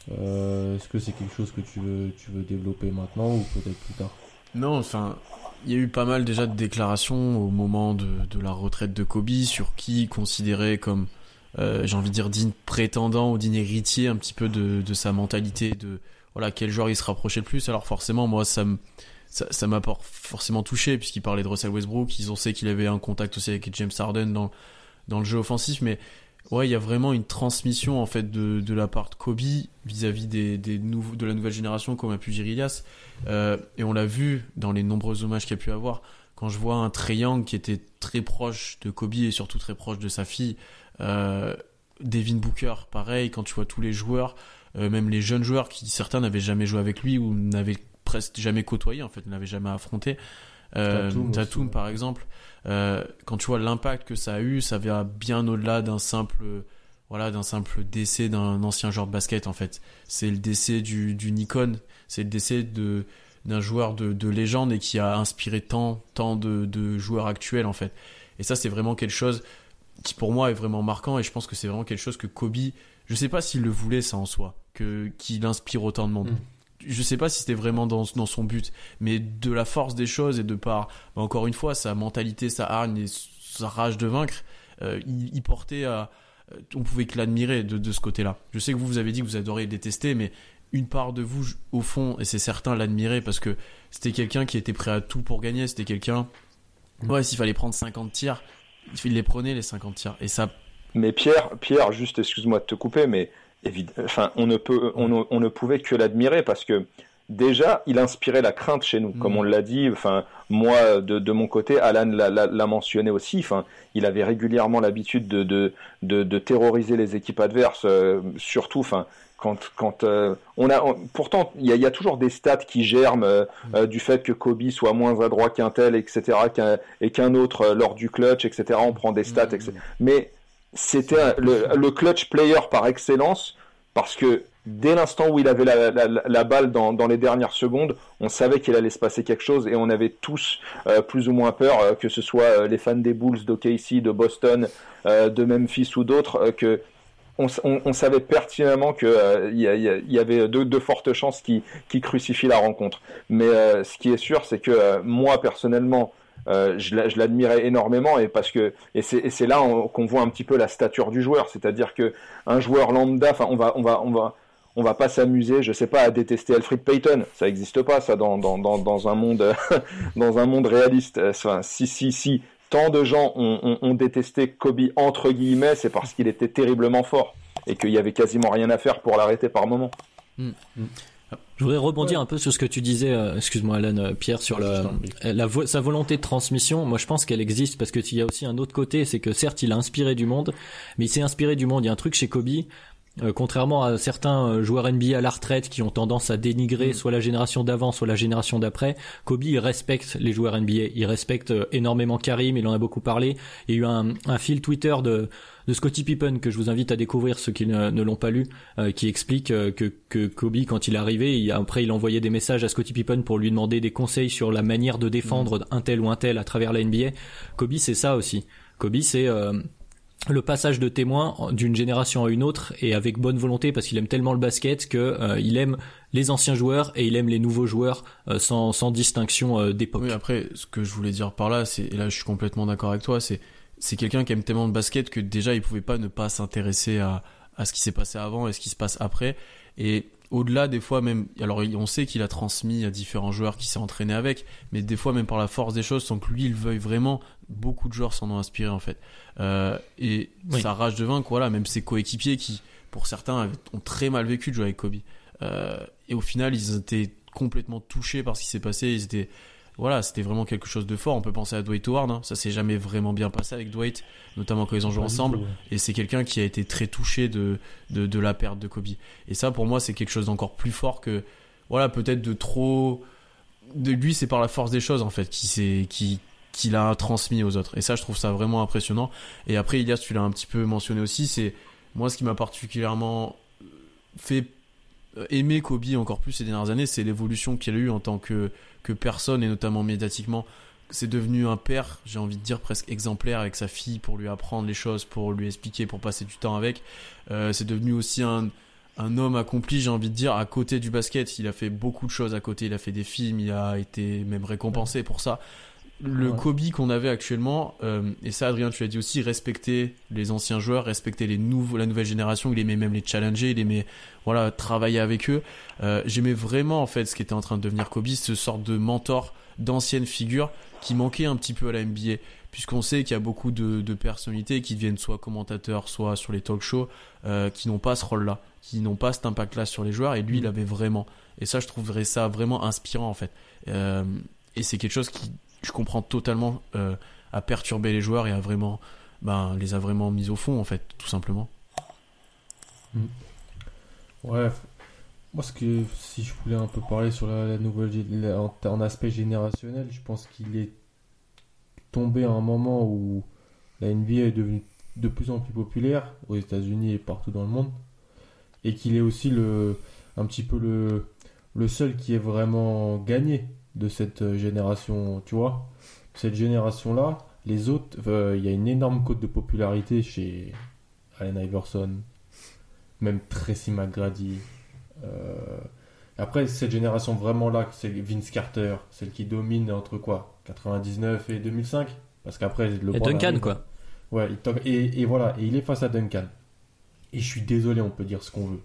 Est-ce que c'est quelque chose que tu veux, tu veux développer maintenant ou peut-être plus tard? Non, enfin, il y a eu pas mal déjà de déclarations au moment de, la retraite de Kobe sur qui considérait comme, euh, j'ai envie de dire, digne prétendant ou digne héritier un petit peu de, sa mentalité, de voilà quel joueur il se rapprochait le plus. Alors forcément, moi, ça ça, m'a forcément touché puisqu'il parlait de Russell Westbrook. Ils ont sait qu'il avait un contact aussi avec James Harden dans dans le jeu offensif, mais ouais, il y a vraiment une transmission en fait de, de la part de Kobe vis-à-vis des, des nouveaux, de la nouvelle génération comme a pu dire Ilias. Euh, et on l'a vu dans les nombreux hommages qu'il a pu avoir. Quand je vois un Young qui était très proche de Kobe et surtout très proche de sa fille, euh, Devin Booker, pareil. Quand tu vois tous les joueurs, euh, même les jeunes joueurs qui certains n'avaient jamais joué avec lui ou n'avaient presque jamais côtoyé, en fait, n'avaient jamais affronté. Euh, Tatum, par exemple. Euh, quand tu vois l'impact que ça a eu, ça va bien au-delà d'un simple, voilà, d'un simple décès d'un ancien joueur de basket en fait. C'est le décès du, du Nikon, c'est le décès de d'un joueur de, de, légende et qui a inspiré tant, tant de, de joueurs actuels en fait. Et ça, c'est vraiment quelque chose qui pour moi est vraiment marquant et je pense que c'est vraiment quelque chose que Kobe, je sais pas s'il le voulait ça en soi, que qu'il inspire autant de monde. Mm je sais pas si c'était vraiment dans, dans, son but, mais de la force des choses et de par, bah, encore une fois, sa mentalité, sa hargne et sa rage de vaincre, euh, il, portait à, euh, on pouvait que l'admirer de, de, ce côté-là. Je sais que vous, vous avez dit que vous adorez le détester, mais une part de vous, au fond, et c'est certain, l'admirer parce que c'était quelqu'un qui était prêt à tout pour gagner, c'était quelqu'un, mm. ouais, s'il fallait prendre 50 tirs, il les prenait les 50 tirs. Et ça. Mais Pierre, Pierre, juste excuse-moi de te couper, mais enfin, on ne peut, on, ne pouvait que l'admirer parce que déjà, il inspirait la crainte chez nous, comme mm. on l'a dit. Enfin, moi, de, mon côté, Alan l'a mentionné aussi. Enfin, il avait régulièrement l'habitude de, de, de, terroriser les équipes adverses, euh, surtout. Enfin, quand, quand euh, on a, pourtant, il y a, toujours des stats qui germent euh, mm. du fait que Kobe soit moins adroit qu'un tel, etc., et qu'un autre lors du clutch, etc. On prend des stats, mm. etc. Mais c'était le, clutch player par excellence parce que dès l'instant où il avait la, balle dans, les dernières secondes, on savait qu'il allait se passer quelque chose et on avait tous euh, plus ou moins peur, euh, que ce soit euh, les fans des Bulls, d'OKC, de Boston, de Memphis ou d'autres, que on, savait pertinemment qu'il il y, avait de, fortes chances qui crucifient la rencontre. Mais ce qui est sûr, c'est que moi personnellement, euh, je l'admirais énormément et parce que et c'est là qu'on voit un petit peu la stature du joueur, c'est-à-dire que un joueur lambda, enfin on va on va on va on va pas s'amuser, je sais pas, à détester Alfred Payton, ça n'existe pas ça dans, dans, dans, un monde dans un monde réaliste. Enfin, si si si tant de gens ont, détesté Kobe entre guillemets, c'est parce qu'il était terriblement fort et qu'il y avait quasiment rien à faire pour l'arrêter par moment. Hmm. Je voudrais rebondir un peu sur ce que tu disais, euh, excuse-moi Alan, euh, Pierre, sur le, la, sa volonté de transmission. Moi, je pense qu'elle existe parce qu'il y a aussi un autre côté, c'est que certes, il a inspiré du monde, mais il s'est inspiré du monde. Il y a un truc chez Kobe, euh, contrairement à certains euh, joueurs NBA à la retraite qui ont tendance à dénigrer mm. soit la génération d'avant, soit la génération d'après, Kobe il respecte les joueurs NBA. Il respecte euh, énormément Karim, il en a beaucoup parlé. Il y a eu un, un fil Twitter de, de Scottie Pippen que je vous invite à découvrir ceux qui ne, l'ont pas lu, qui explique que, que Kobe quand il est arrivé, il, après il envoyait des messages à Scottie Pippen pour lui demander des conseils sur la manière de défendre mm. un tel ou un tel à travers la NBA. Kobe c'est ça aussi. Kobe c'est le passage de témoin d'une génération à une autre et avec bonne volonté parce qu'il aime tellement le basket que euh, il aime les anciens joueurs et il aime les nouveaux joueurs euh, sans, sans distinction euh, d'époque. Oui, après ce que je voulais dire par là, c'est et là je suis complètement d'accord avec toi, c'est c'est quelqu'un qui aime tellement le basket que déjà il pouvait pas ne pas s'intéresser à à ce qui s'est passé avant et ce qui se passe après. Et au-delà des fois même alors on sait qu'il a transmis à différents joueurs qui s'est entraîné avec mais des fois même par la force des choses sans que lui il veuille vraiment beaucoup de joueurs s'en ont inspiré en fait. Euh, et sa rage de vaincre voilà même ses coéquipiers qui pour certains ont très mal vécu de jouer avec Kobe. Euh, et au final ils étaient complètement touchés par ce qui s'est passé. Ils étaient voilà, c'était vraiment quelque chose de fort. On peut penser à Dwight Howard, hein. ça s'est jamais vraiment bien passé avec Dwight, notamment quand ils ont joué ensemble. Et c'est quelqu'un qui a été très touché de, de, de, la perte de Kobe. Et ça, pour moi, c'est quelque chose d'encore plus fort que, voilà, peut-être de trop. De lui, c'est par la force des choses en fait qui s'est qui qu'il a transmis aux autres. Et ça, je trouve ça vraiment impressionnant. Et après, Ilias, tu l'as un petit peu mentionné aussi, c'est moi ce qui m'a particulièrement fait aimer Kobe encore plus ces dernières années, c'est l'évolution qu'il a eu en tant que que personne, et notamment médiatiquement, c'est devenu un père, j'ai envie de dire presque exemplaire avec sa fille pour lui apprendre les choses, pour lui expliquer, pour passer du temps avec. Euh, c'est devenu aussi un, un homme accompli, j'ai envie de dire, à côté du basket. Il a fait beaucoup de choses à côté, il a fait des films, il a été même récompensé pour ça le Kobe qu'on avait actuellement, euh, et ça Adrien tu l'as dit aussi, respecter les anciens joueurs, respecter les nouveaux, la nouvelle génération, il aimait même les challenger, il aimait voilà travailler avec eux. Euh, J'aimais vraiment en fait ce qui était en train de devenir Kobe, ce sorte de mentor, d'ancienne figure qui manquait un petit peu à la NBA, puisqu'on sait qu'il y a beaucoup de, de, personnalités qui deviennent soit commentateurs, soit sur les talk shows, euh, qui n'ont pas ce rôle-là, qui n'ont pas cet impact-là sur les joueurs, et lui il mm. avait vraiment. Et ça je trouverais ça vraiment inspirant en fait. Et c'est quelque chose qui je comprends totalement euh, à perturber les joueurs et à vraiment ben, les a vraiment mis au fond en fait tout simplement. Mm. ouais. Moi ce que si je voulais un peu parler sur la, nouvelle en, aspect générationnel je pense qu'il est tombé à un moment où la NBA est devenue de plus en plus populaire aux États-Unis et partout dans le monde et qu'il est aussi le un petit peu le le seul qui est vraiment gagné de cette euh, génération, tu vois. Cette génération-là, les autres, euh, il y a une énorme cote de popularité chez Allen Iverson, même Tracy McGrady. Euh, après, cette génération vraiment là, c'est Vince Carter, celle qui domine entre quoi 99 et 2005 Parce qu'après, le Et Duncan, quoi. Ouais, et, et, voilà, et il est face à Duncan. Et je suis désolé, on peut dire ce qu'on veut.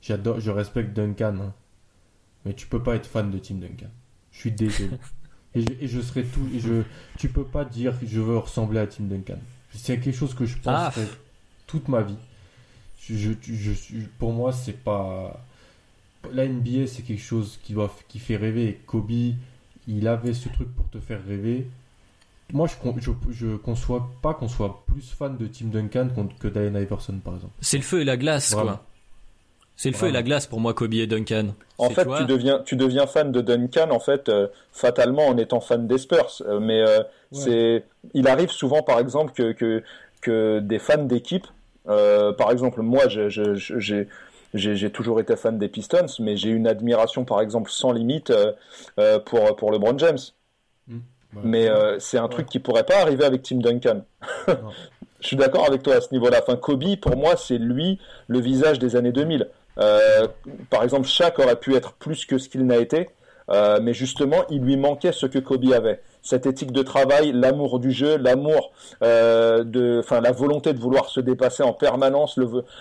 J'adore, je respecte Duncan, hein. mais tu peux pas être fan de Tim Duncan. Je suis désolé. et, je, et je serai tout. Et je, tu peux pas dire que je veux ressembler à Tim Duncan. C'est quelque chose que je pense ah. toute ma vie. Je, je, pour moi, c'est pas. La NBA, c'est quelque chose qui, doit, qui fait rêver. Et Kobe, il avait ce truc pour te faire rêver. Moi, je, je, je conçois pas qu'on soit plus fan de Tim Duncan que Diane Iverson, par exemple. C'est le feu et la glace, quoi. C'est le feu et la glace pour moi, Kobe et Duncan. En fait, tu deviens, tu deviens fan de Duncan, en fait, euh, fatalement en étant fan des Spurs. Euh, mais euh, c'est, il arrive souvent, par exemple, que, que, que des fans d'équipe, par exemple, moi, j'ai, j'ai toujours été fan des Pistons, mais j'ai une admiration, par exemple, sans limite pour, pour LeBron James. Hmm. mais c'est un truc qui pourrait pas arriver avec Tim Duncan. Je suis d'accord avec toi à ce niveau-là. Enfin, Kobe, pour moi, c'est lui le visage des années 2000. Euh, par exemple, Shaq aurait pu être plus que ce qu'il n'a été, euh, mais justement, il lui manquait ce que Kobe avait. Cette éthique de travail, l'amour du jeu, l'amour euh, de, enfin, la volonté de vouloir se dépasser en permanence,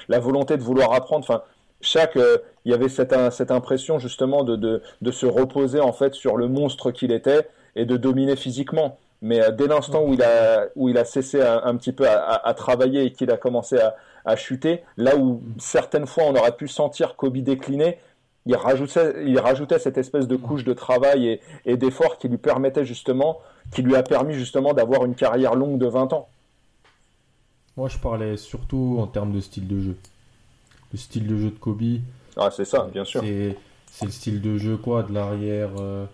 la volonté de vouloir apprendre. Enfin, chaque, il y avait cette, impression justement de, de, de, se reposer en fait sur le monstre qu'il était et de dominer physiquement. Mais dès l'instant où il a où il a cessé un, petit peu à, à travailler et qu'il a commencé à, à chuter. Là où certaines fois on aurait pu sentir Kobe décliner, il rajoutait, il rajoutait cette espèce de couche de travail et, et d'effort qui lui permettait justement, qui lui a permis justement d'avoir une carrière longue de 20 ans. Moi, je parlais surtout en termes de style de jeu. Le style de jeu de Kobe. Ah, c'est ça, bien sûr. C'est le style de jeu quoi, de l'arrière, euh,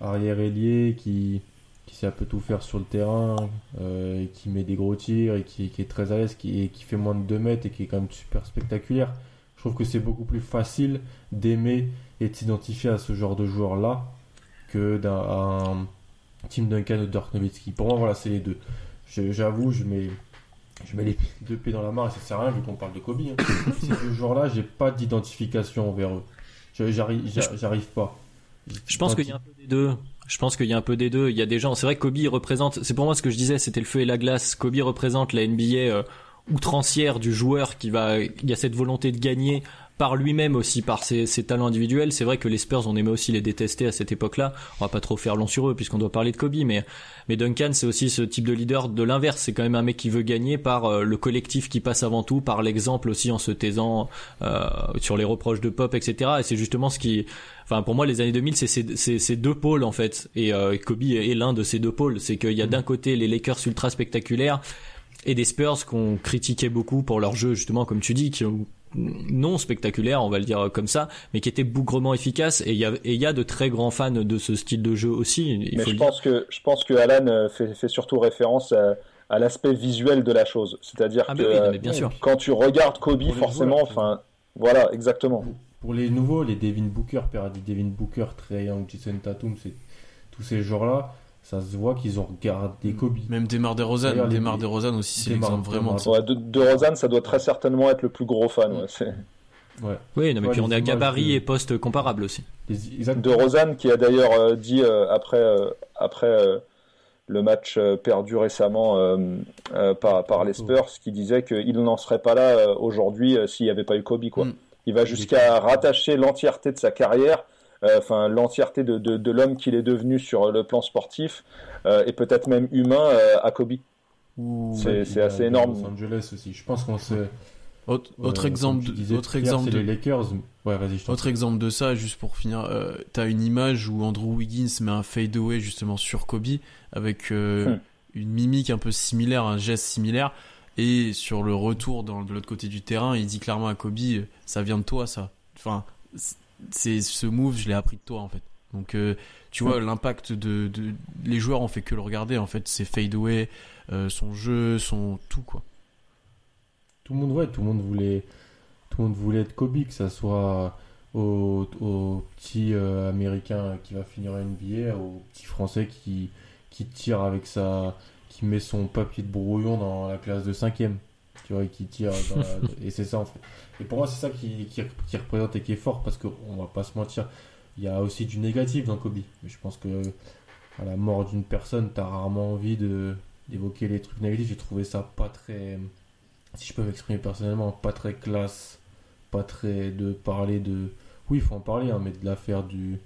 arrière ailier qui, qui sait un peu tout faire sur le terrain, euh, et qui met des gros tirs et qui, qui est très à l'aise, qui, qui fait moins de 2 mètres et qui est quand même super spectaculaire. Je trouve que c'est beaucoup plus facile d'aimer et de s'identifier à ce genre de joueur-là que d'un Tim Duncan ou Dirk Nowitzki. Pour moi, voilà, c'est les deux. J'avoue, je mets, je mets les deux pieds dans la mare et ça sert à rien vu qu'on parle de Kobe. Hein. Ces deux joueurs-là, j'ai pas d'identification envers eux. J'arrive, j'arrive pas. Je pense qu'il y a un peu des deux. Je pense qu'il y a un peu des deux. Il y a des gens. C'est vrai que Kobe représente. C'est pour moi ce que je disais. C'était le feu et la glace. Kobe représente la NBA euh, outrancière du joueur qui va. Il y a cette volonté de gagner par lui-même aussi, par ses, talents individuels. C'est vrai que les Spurs, on aimait aussi les détester à cette époque-là. On va pas trop faire long sur eux puisqu'on doit parler de Kobe, mais mais Duncan, c'est aussi ce type de leader de l'inverse. C'est quand même un mec qui veut gagner par euh, le collectif qui passe avant tout, par l'exemple aussi en se taisant euh, sur les reproches de Pop, etc. Et c'est justement ce qui, enfin pour moi, les années 2000, c'est ces deux pôles en fait. Et euh, Kobe est l'un de ces deux pôles. C'est qu'il y a d'un côté les Lakers ultra spectaculaires et des Spurs qu'on critiquait beaucoup pour leur jeu justement comme tu dis qui non spectaculaire, on va le dire comme ça, mais qui était bougrement efficace. Et il y, y, a de très grands fans de ce style de jeu aussi. mais je pense que je pense que Alan euh, fait, fait surtout référence à, l'aspect visuel de la chose, c'est-à-dire ah, que bien sûr. quand tu regardes Kobe, forcément, enfin, voilà, exactement. Pour les nouveaux, les Devin Booker, père Devin Booker, Trey Young, Jason Tatum, c'est tous ces genres-là ça se voit qu'ils ont regardé mm. Kobe. Même Demar DeRozan, Demar DeRozan aussi, c'est l'exemple vraiment. Ouais, de, de ça doit très certainement être le plus gros fan. Ouais, ouais. Oui, non, mais puis on est à gabarit et poste comparable aussi. De Rosanne qui a d'ailleurs euh, dit euh, après, euh, après le match perdu récemment par, par les Spurs, qui disait qu'il n'en serait pas là aujourd'hui s'il n'y avait pas eu Kobe. Quoi. Mm. Il va jusqu'à rattacher l'entièreté de sa carrière enfin l'entièreté de, de, l'homme qu'il est devenu sur le plan sportif euh, et peut-être même humain euh, à Kobe. C'est assez énorme. Los Angeles aussi. Je pense qu'on sait. Autre, exemple, de, autre exemple de les Lakers. Ouais, autre exemple de ça, juste pour finir, tu as une image où Andrew Wiggins met un fadeaway justement sur Kobe avec hmm. une mimique un peu similaire, un geste similaire. Et sur le retour dans, de l'autre côté du terrain, il dit clairement à Kobe, ça vient de toi, ça. Enfin, c'est ce move, je l'ai appris de toi en fait. Donc euh, tu vois l'impact de, les joueurs ont fait que le regarder en fait, c'est fade away, euh, son jeu, son tout quoi. Tout le monde ouais, tout le monde voulait tout le monde voulait être Kobe que ça soit au, petit euh, américain qui va finir une NBA, au petit français qui qui tire avec sa qui met son papier de brouillon dans la classe de 5 tu vois, qui tire et c'est ça en fait. Et pour moi, c'est ça qui, qui, représente et qui est fort parce qu'on va pas se mentir, il y a aussi du négatif dans Kobe. Mais je pense que à la mort d'une personne, tu as rarement envie de d'évoquer les trucs négatifs. J'ai trouvé ça pas très, si je peux m'exprimer personnellement, pas très classe, pas très de parler de. Oui, il faut en parler, hein, mais de l'affaire du,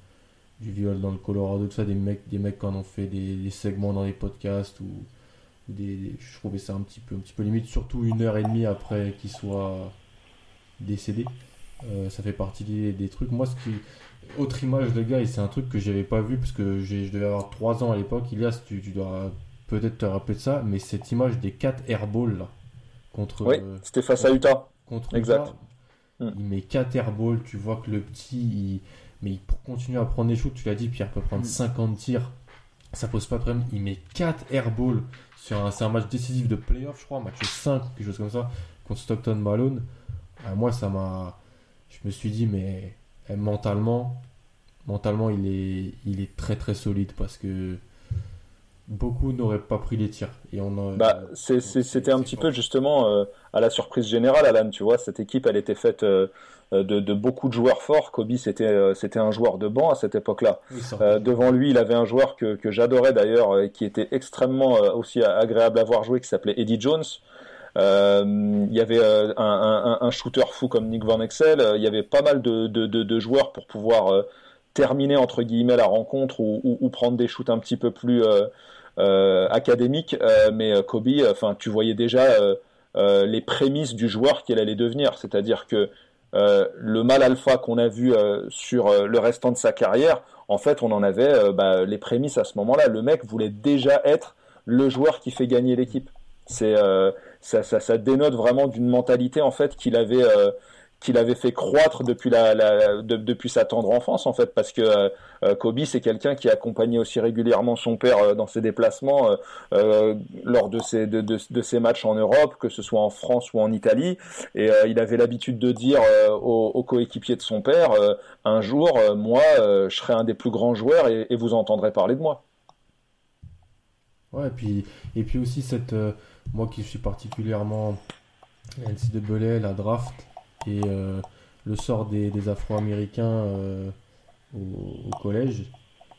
du viol dans le Colorado, tout ça, des mecs, des mecs qui en ont fait des, segments dans les podcasts ou, des, je trouvais ça un petit peu, un petit peu limite, surtout une heure et demie après qu'il soit décédé. Euh, ça fait partie des, trucs. Moi, ce qui. Autre image de gars, et c'est un truc que j'avais pas vu parce que je devais avoir 3 ans à l'époque. Ilias, tu, tu dois peut-être te rappeler de ça, mais cette image des 4 airballs là. Contre, oui, c'était face à Utah. Contre exact. Hmm. Il met 4 airballs, tu vois que le petit, mais pour continuer à prendre des shoots, tu l'as dit, Pierre peut prendre 50 hmm. tirs, ça pose pas de problème. Il met 4 airballs sur un, match décisif de playoff, je crois, match 5, quelque chose comme ça, contre Stockton Malone. Ah, moi, ça m'a. Je me suis dit, mais eh, mentalement, mentalement, il est, il est très très solide parce que beaucoup n'auraient pas pris les tirs. Et on bah, c'était un petit peu justement euh, à la surprise générale, Alan. Tu vois, cette équipe, elle était faite euh, de, beaucoup de joueurs forts. Kobe, c'était euh, c'était un joueur de banc à cette époque-là. devant lui, il avait un joueur que, que j'adorais d'ailleurs, et qui était extrêmement aussi agréable à voir jouer, qui s'appelait Eddie Jones. Euh, il y avait euh, un, un, un, shooter fou comme Nick Van Exel. Euh, il y avait pas mal de, de, de, de joueurs pour pouvoir terminer entre guillemets la rencontre ou, ou, ou, prendre des shoots un petit peu plus euh, académiques. mais Kobe, enfin, tu voyais déjà les prémices du joueur qu'il allait devenir, c'est-à-dire que le mal alpha qu'on a vu sur le restant de sa carrière, en fait, on en avait bah, les prémices à ce moment-là. Le mec voulait déjà être le joueur qui fait gagner l'équipe. C'est ça, ça, dénote vraiment d'une mentalité en fait qu'il avait qu'il avait fait croître depuis la, la depuis sa tendre enfance en fait parce que euh, euh, Kobe c'est quelqu'un qui accompagnait aussi régulièrement son père euh, dans ses déplacements lors de ses de, de, de, ses matchs en Europe que ce soit en France ou en Italie. Et il avait l'habitude de dire aux, aux, coéquipiers de son père un jour moi je serai un des plus grands joueurs et, et, vous entendrez parler de moi. Ouais et puis et puis aussi cette moi qui suis particulièrement NCAA la draft et euh, le sort des, Afro-Américains euh, au, collège.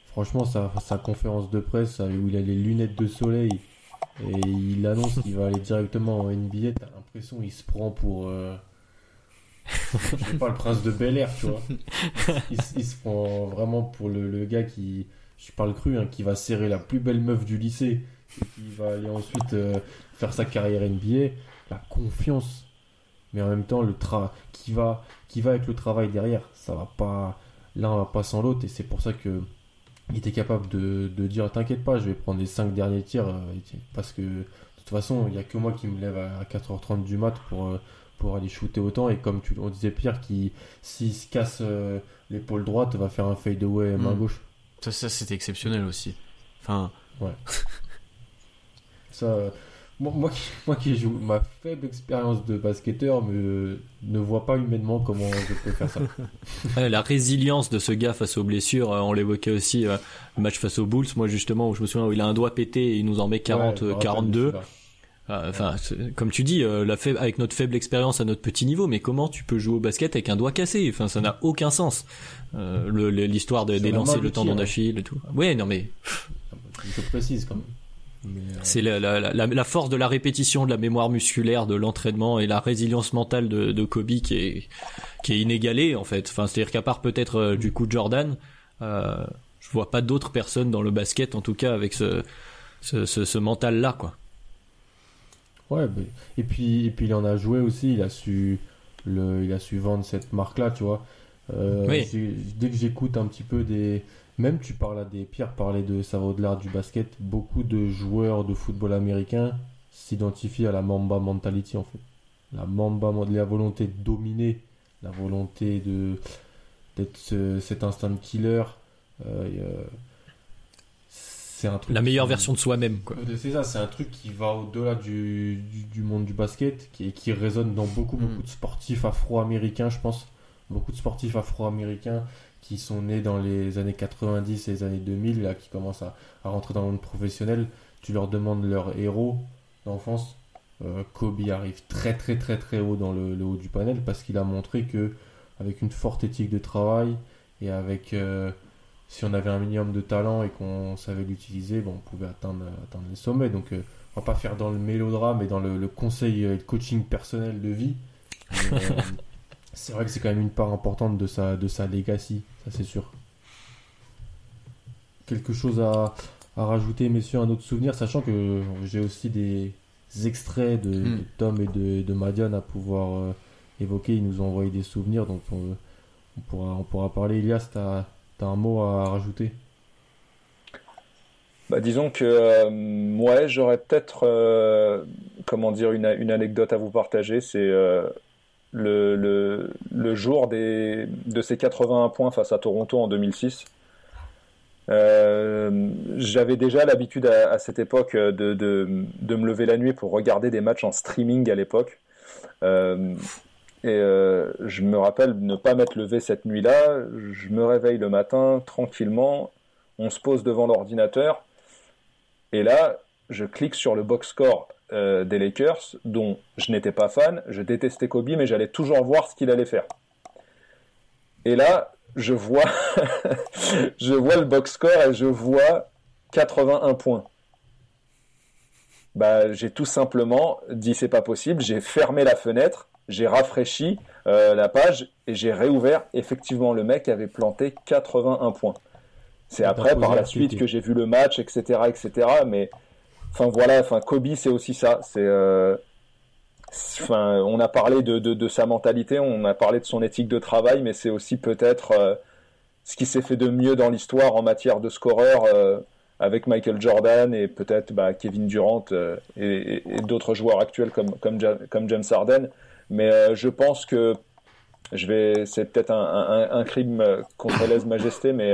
Franchement, sa, conférence de presse où il a les lunettes de soleil et il annonce qu'il va aller directement en NBA, t'as l'impression qu'il se prend pour. Euh, je sais pas, le prince de Bel Air, tu vois. Il, se prend vraiment pour le, gars qui. Je parle cru, hein, qui va serrer la plus belle meuf du lycée et qui va aller ensuite faire sa carrière NBA. La confiance mais en même temps le tra qui va qui va avec le travail derrière ça va pas l'un va pas sans l'autre et c'est pour ça que il était capable de, de dire t'inquiète pas je vais prendre les 5 derniers tirs euh, parce que de toute façon il y a que moi qui me lève à 4h30 du mat pour euh, pour aller shooter autant et comme tu on disait Pierre qui s'il se casse euh, l'épaule droite va faire un fade away main hmm. gauche. Ça, ça c'était exceptionnel aussi. Enfin ouais. Ça moi, qui, moi qui joue ma faible expérience de basketteur me, ne vois pas humainement comment je peux faire ça. la résilience de ce gars face aux blessures, euh, on l'évoquait aussi, euh, le match face aux Bulls, moi justement, où je me souviens où il a un doigt pété et il nous en met 40, 42. Euh, enfin, comme tu dis, la avec notre faible expérience à notre petit niveau, mais comment tu peux jouer au basket avec un doigt cassé? Enfin, ça n'a aucun sens. L'histoire de, des lancers, le tendon hein. d'Achille et tout. Ouais, non mais. Je précise quand même. Euh, c'est la, la, la, force de la répétition, de la mémoire musculaire, de l'entraînement et la résilience mentale de, de, Kobe qui est, qui est inégalée en fait. Enfin, c'est-à-dire qu'à part peut-être euh, du coup Jordan, euh, je vois pas d'autres personnes dans le basket en tout cas avec ce, ce, ce, mental là quoi. Ouais, et puis et puis il en a joué aussi, il a su le, il a su vendre cette marque là, tu vois. Euh, Dès que j'écoute un petit peu des même tu parles à des Pierre parlait de ça va au-delà du basket. Beaucoup de joueurs de football américain s'identifient à la Mamba mentality en fait. La Mamba, la volonté de dominer, la volonté de d'être cet instant de killer. Euh, euh, c'est un truc. La meilleure version de soi-même quoi. C'est ça, c'est un truc qui va au-delà du, du, monde du basket, qui, qui résonne dans beaucoup mm. beaucoup de sportifs afro-américains, je pense. Beaucoup de sportifs afro-américains qui sont nés dans les années 90 et les années 2000, là, qui commencent à, rentrer dans le monde professionnel, tu leur demandes leur héros d'enfance. Euh, Kobe arrive très très très très haut dans le, haut du panel parce qu'il a montré que avec une forte éthique de travail et avec euh, si on avait un minimum de talent et qu'on savait l'utiliser, bon, on pouvait atteindre, atteindre les sommets. Donc euh, on va pas faire dans le mélodrame et dans le, le conseil et le coaching personnel de vie. c'est vrai que c'est quand même une part importante de sa, de sa legacy, ça c'est sûr. Quelque chose à, à, rajouter, messieurs, un autre souvenir, sachant que j'ai aussi des extraits de, hmm. Tom et de, de Madiane à pouvoir euh, évoquer. Ils nous ont envoyé des souvenirs, donc on, pourra, on pourra parler. Elias, tu as, un mot à rajouter? Bah, disons que euh, j'aurais peut-être euh, comment dire une, une, anecdote à vous partager. C'est le, le, le, jour des, de ces 81 points face à Toronto en 2006. Euh, J'avais déjà l'habitude à, à, cette époque de, de, de, me lever la nuit pour regarder des matchs en streaming à l'époque. Euh, et euh, je me rappelle ne pas m'être levé cette nuit-là. Je me réveille le matin tranquillement. On se pose devant l'ordinateur. Et là, je clique sur le box score euh, des Lakers, dont je n'étais pas fan, je détestais Kobe, mais j'allais toujours voir ce qu'il allait faire. Et là, je vois, je vois le box score et je vois 81 points. Bah, j'ai tout simplement dit c'est pas possible, j'ai fermé la fenêtre, j'ai rafraîchi euh, la page et j'ai réouvert. Effectivement, le mec avait planté 81 points. C'est après, par la suite, que j'ai vu le match, etc., etc. Mais Enfin voilà, enfin Kobe c'est aussi ça. C'est, euh, enfin, on a parlé de, de, sa mentalité, on a parlé de son éthique de travail, mais c'est aussi peut-être euh, ce qui s'est fait de mieux dans l'histoire en matière de scoreur euh, avec Michael Jordan et peut-être bah, Kevin Durant euh, et, d'autres joueurs actuels comme, comme, comme James Harden. Mais je pense que je vais, c'est peut-être un, un, un, crime contre lèse-majesté, mais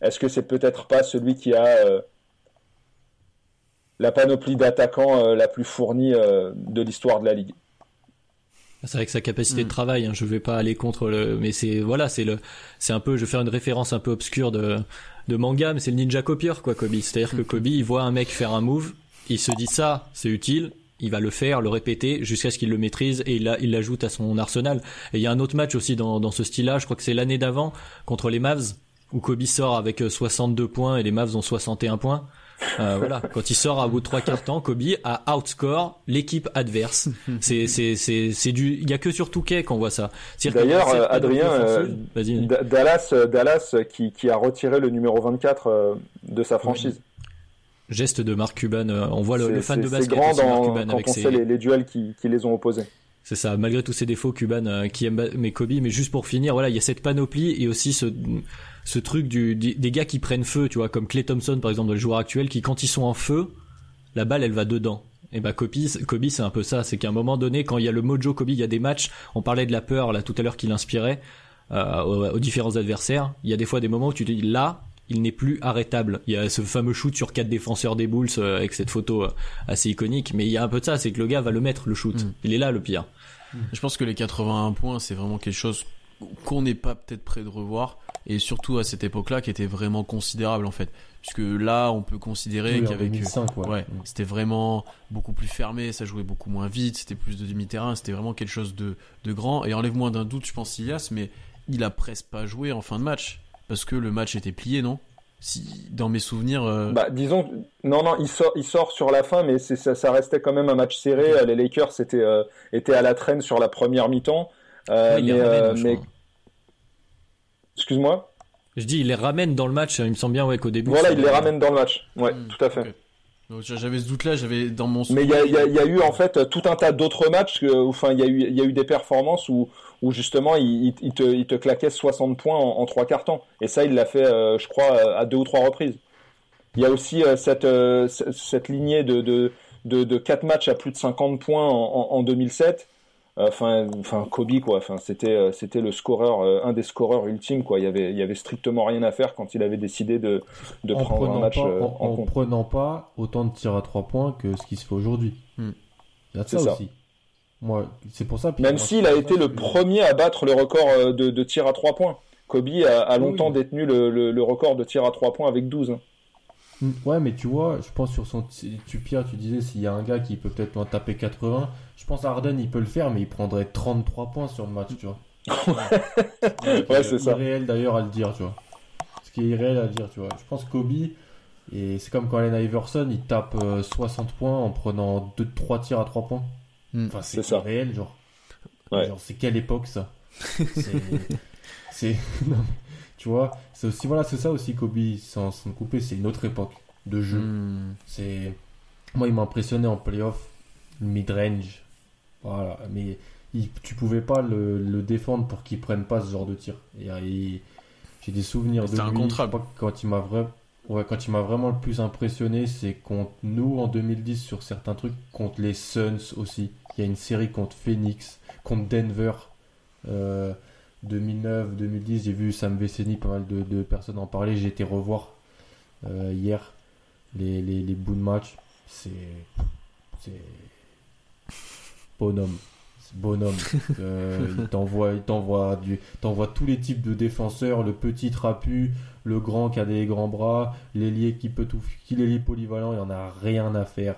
est-ce que c'est peut-être pas celui qui a la panoplie d'attaquants euh, la plus fournie euh, de l'histoire de la ligue. C'est avec sa capacité de mm. travail. Hein, je vais pas aller contre le, mais c'est voilà, c'est le, c'est un peu, je vais faire une référence un peu obscure de de manga, mais c'est le ninja copieur quoi, Kobe. C'est-à-dire que Kobe, il voit un mec faire un move, il se dit ça, c'est utile, il va le faire, le répéter jusqu'à ce qu'il le maîtrise et il, il l'ajoute à son arsenal. Et il y a un autre match aussi dans, dans ce style-là, je crois que c'est l'année d'avant contre les Mavs où Kobe sort avec 62 euh, points et les Mavs ont 61 points. Euh, voilà, quand il sort à bout de trois quarts temps, Kobe a outscore l'équipe adverse. C'est c'est c'est c'est du il y a que sur Touquet qu'on voit ça. D'ailleurs euh, Adrien euh, Dallas Dallas qui qui a retiré le numéro 24 de sa franchise. Geste de Mark Cuban, on voit le, fan de basket grand dans, Cuban quand on sait les, les, duels qui, qui les ont opposés. C'est ça, malgré tous ses défauts, Cuban qui aime mais Kobe, mais juste pour finir, voilà, il y a cette panoplie et aussi ce ce truc du, des gars qui prennent feu, tu vois, comme Clay Thompson par exemple, le joueur actuel, qui quand ils sont en feu, la balle elle va dedans. Et bah Kobe, Kobe c'est un peu ça, c'est qu'à un moment donné, quand il y a le mojo Kobe, il y a des matchs, on parlait de la peur là tout à l'heure qu'il inspirait euh, aux, différents adversaires. Il y a des fois des moments où tu te dis là, il n'est plus arrêtable. Il y a ce fameux shoot sur quatre défenseurs des Bulls euh, avec cette photo euh, assez iconique, mais il y a un peu de ça, c'est que le gars va le mettre le shoot. Mm. Il est là le pire. Je pense que les 81 points, c'est vraiment quelque chose qu'on n'est pas peut-être prêt de revoir et surtout à cette époque-là qui était vraiment considérable en fait puisque là on peut considérer qu'avec ouais, c'était vraiment beaucoup plus fermé ça jouait beaucoup moins vite c'était plus de demi-terrain c'était vraiment quelque chose de, de grand et enlève moins d'un doute je pense Ilias mais il a presque pas joué en fin de match parce que le match était plié non? Si, dans mes souvenirs. Euh, bah, disons, non, non, il sort, il sort sur la fin, mais ça, ça restait quand même un match serré. Les Lakers étaient, euh, étaient à la traîne sur la première mi-temps. Euh, mais, Excuse-moi Je dis, il les ramène dans le match, il me semble bien ouais, qu'au début. Voilà, il les ramène dans le match. Ouais, hmm, tout à fait. J'avais ce doute-là, j'avais dans mon. Mais il y, a, eu en fait tout un tas d'autres matchs, enfin il y, a eu, y a eu des performances où, où justement il, te, il te claquait 60 points en, trois quarts temps. Et ça, il l'a fait, euh, je crois, à deux ou trois reprises. Il y a aussi euh, cette, euh, cette lignée de, de, de, de, quatre matchs à plus de 50 points en, en 2007 enfin enfin Kobe quoi. Enfin c'était euh, c'était le scoreur euh, un des scoreurs ultimes quoi. Il y avait il y avait strictement rien à faire quand il avait décidé de, de prendre un match euh, en, en, prenant pas autant de tirs à trois points que ce qui se fait aujourd'hui. Hmm. a ça, aussi. Moi c'est pour ça même s'il a été le premier à battre le record de, de tirs à trois points. Kobe a, longtemps détenu le, le, record de tirs à trois points avec 12 Mm. Ouais, mais tu vois, je pense sur son. Tu, Pierre, tu disais s'il y a un gars qui peut peut-être en taper 80, je pense Arden il peut le faire, mais il prendrait 33 points sur le match, tu vois. ouais, c'est ça. C'est irréel d'ailleurs à le dire, tu vois. Ce qui est irréel à le dire, tu vois. Je pense Kobe, et c'est comme quand Allen Iverson, il tape 60 euh, points en prenant 2-3 tirs à 3 points. Mm. Enfin, c'est irréel, genre. Ouais. Genre, c'est quelle époque ça? C'est. Tu vois, c'est aussi voilà, c'est ça aussi Kobe sans, sans couper, c'est une autre époque de jeu. Hmm. C'est moi il m'a impressionné en playoff mid-range. Voilà, mais tu pouvais pas le, le défendre pour qu'il prenne pas ce genre de tir. Et, j'ai des souvenirs de lui. Un quand il m'a vraiment Ouais, quand il m'a vraiment le plus impressionné, c'est contre nous en 2010 sur certains trucs, contre les Suns aussi. Il y a une série contre Phoenix, contre Denver. Euh, 2009, 2010, j'ai vu Sam Veceni, pas mal de, personnes en parler. J'ai été revoir euh, hier les, les, les bouts de match. C'est. C'est. Bonhomme. Bonhomme. euh, il t'envoie, il t'envoie du, t'envoie tous les types de défenseurs, le petit trapu, le grand qui a des grands bras, l'ailier qui peut tout, qui l'ailier polyvalent, il en a rien à faire.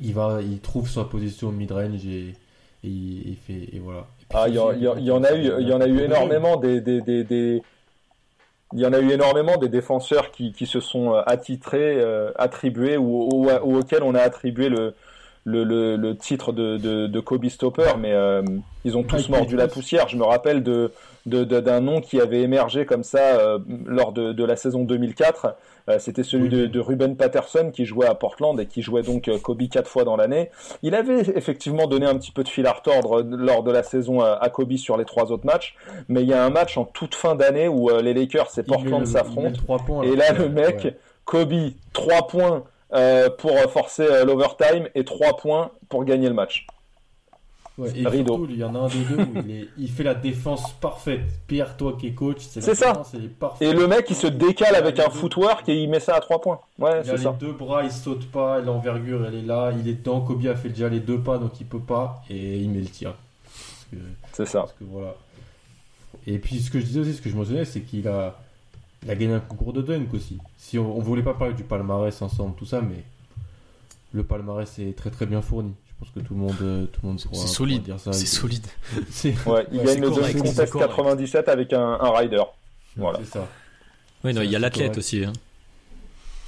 Il va, il trouve sa position mid-range et, et il fait, et voilà. Ah, il y, en a eu, y en a eu énormément des, il y en a eu énormément des défenseurs qui, qui se sont euh, attitrés, euh, attribués ou, auxquels on a attribué le, le, le, le titre de, de, de Kobe Stopper, mais euh, ils ont tous mordu la poussière. Je me rappelle de d'un de, d'un nom qui avait émergé comme ça euh, lors de, de la saison 2004. Euh, C'était celui de, de Ruben Patterson qui jouait à Portland et qui jouait donc euh, Kobe quatre fois dans l'année. Il avait effectivement donné un petit peu de fil à retordre lors de la saison à, Kobe sur les trois autres matchs, mais il y a un match en toute fin d'année où euh, les Lakers et Portland s'affrontent. Et là, le mec, ouais. Kobe, 3 points euh, pour forcer euh, l'overtime et 3 points pour gagner le match. Ouais, et Rideau. Surtout, il y en a un des deux où il, est, il fait la défense parfaite. Pierre, toi qui es coach, c'est ça. Et le mec, il se décale avec un footwork et il met ça à 3 points. Ouais, il a les deux bras, il saute pas, l'envergure, elle est là, il est dedans. Kobe a fait déjà les deux pas, donc il peut pas, et il met le tir. C'est ça. Parce que voilà. Et puis ce que je disais aussi, ce que je mentionnais, c'est qu'il a, il a gagné un concours de dunk aussi. Si on, on voulait pas parler du palmarès ensemble, tout ça, mais le palmarès est très très bien fourni. Je pense que tout le monde, euh, tout le monde C'est solide. C'est solide. Ouais, il gagne le dunk contest 97 avec un, un rider. Voilà. C'est ça. Oui, non, il y a l'athlète aussi. Hein.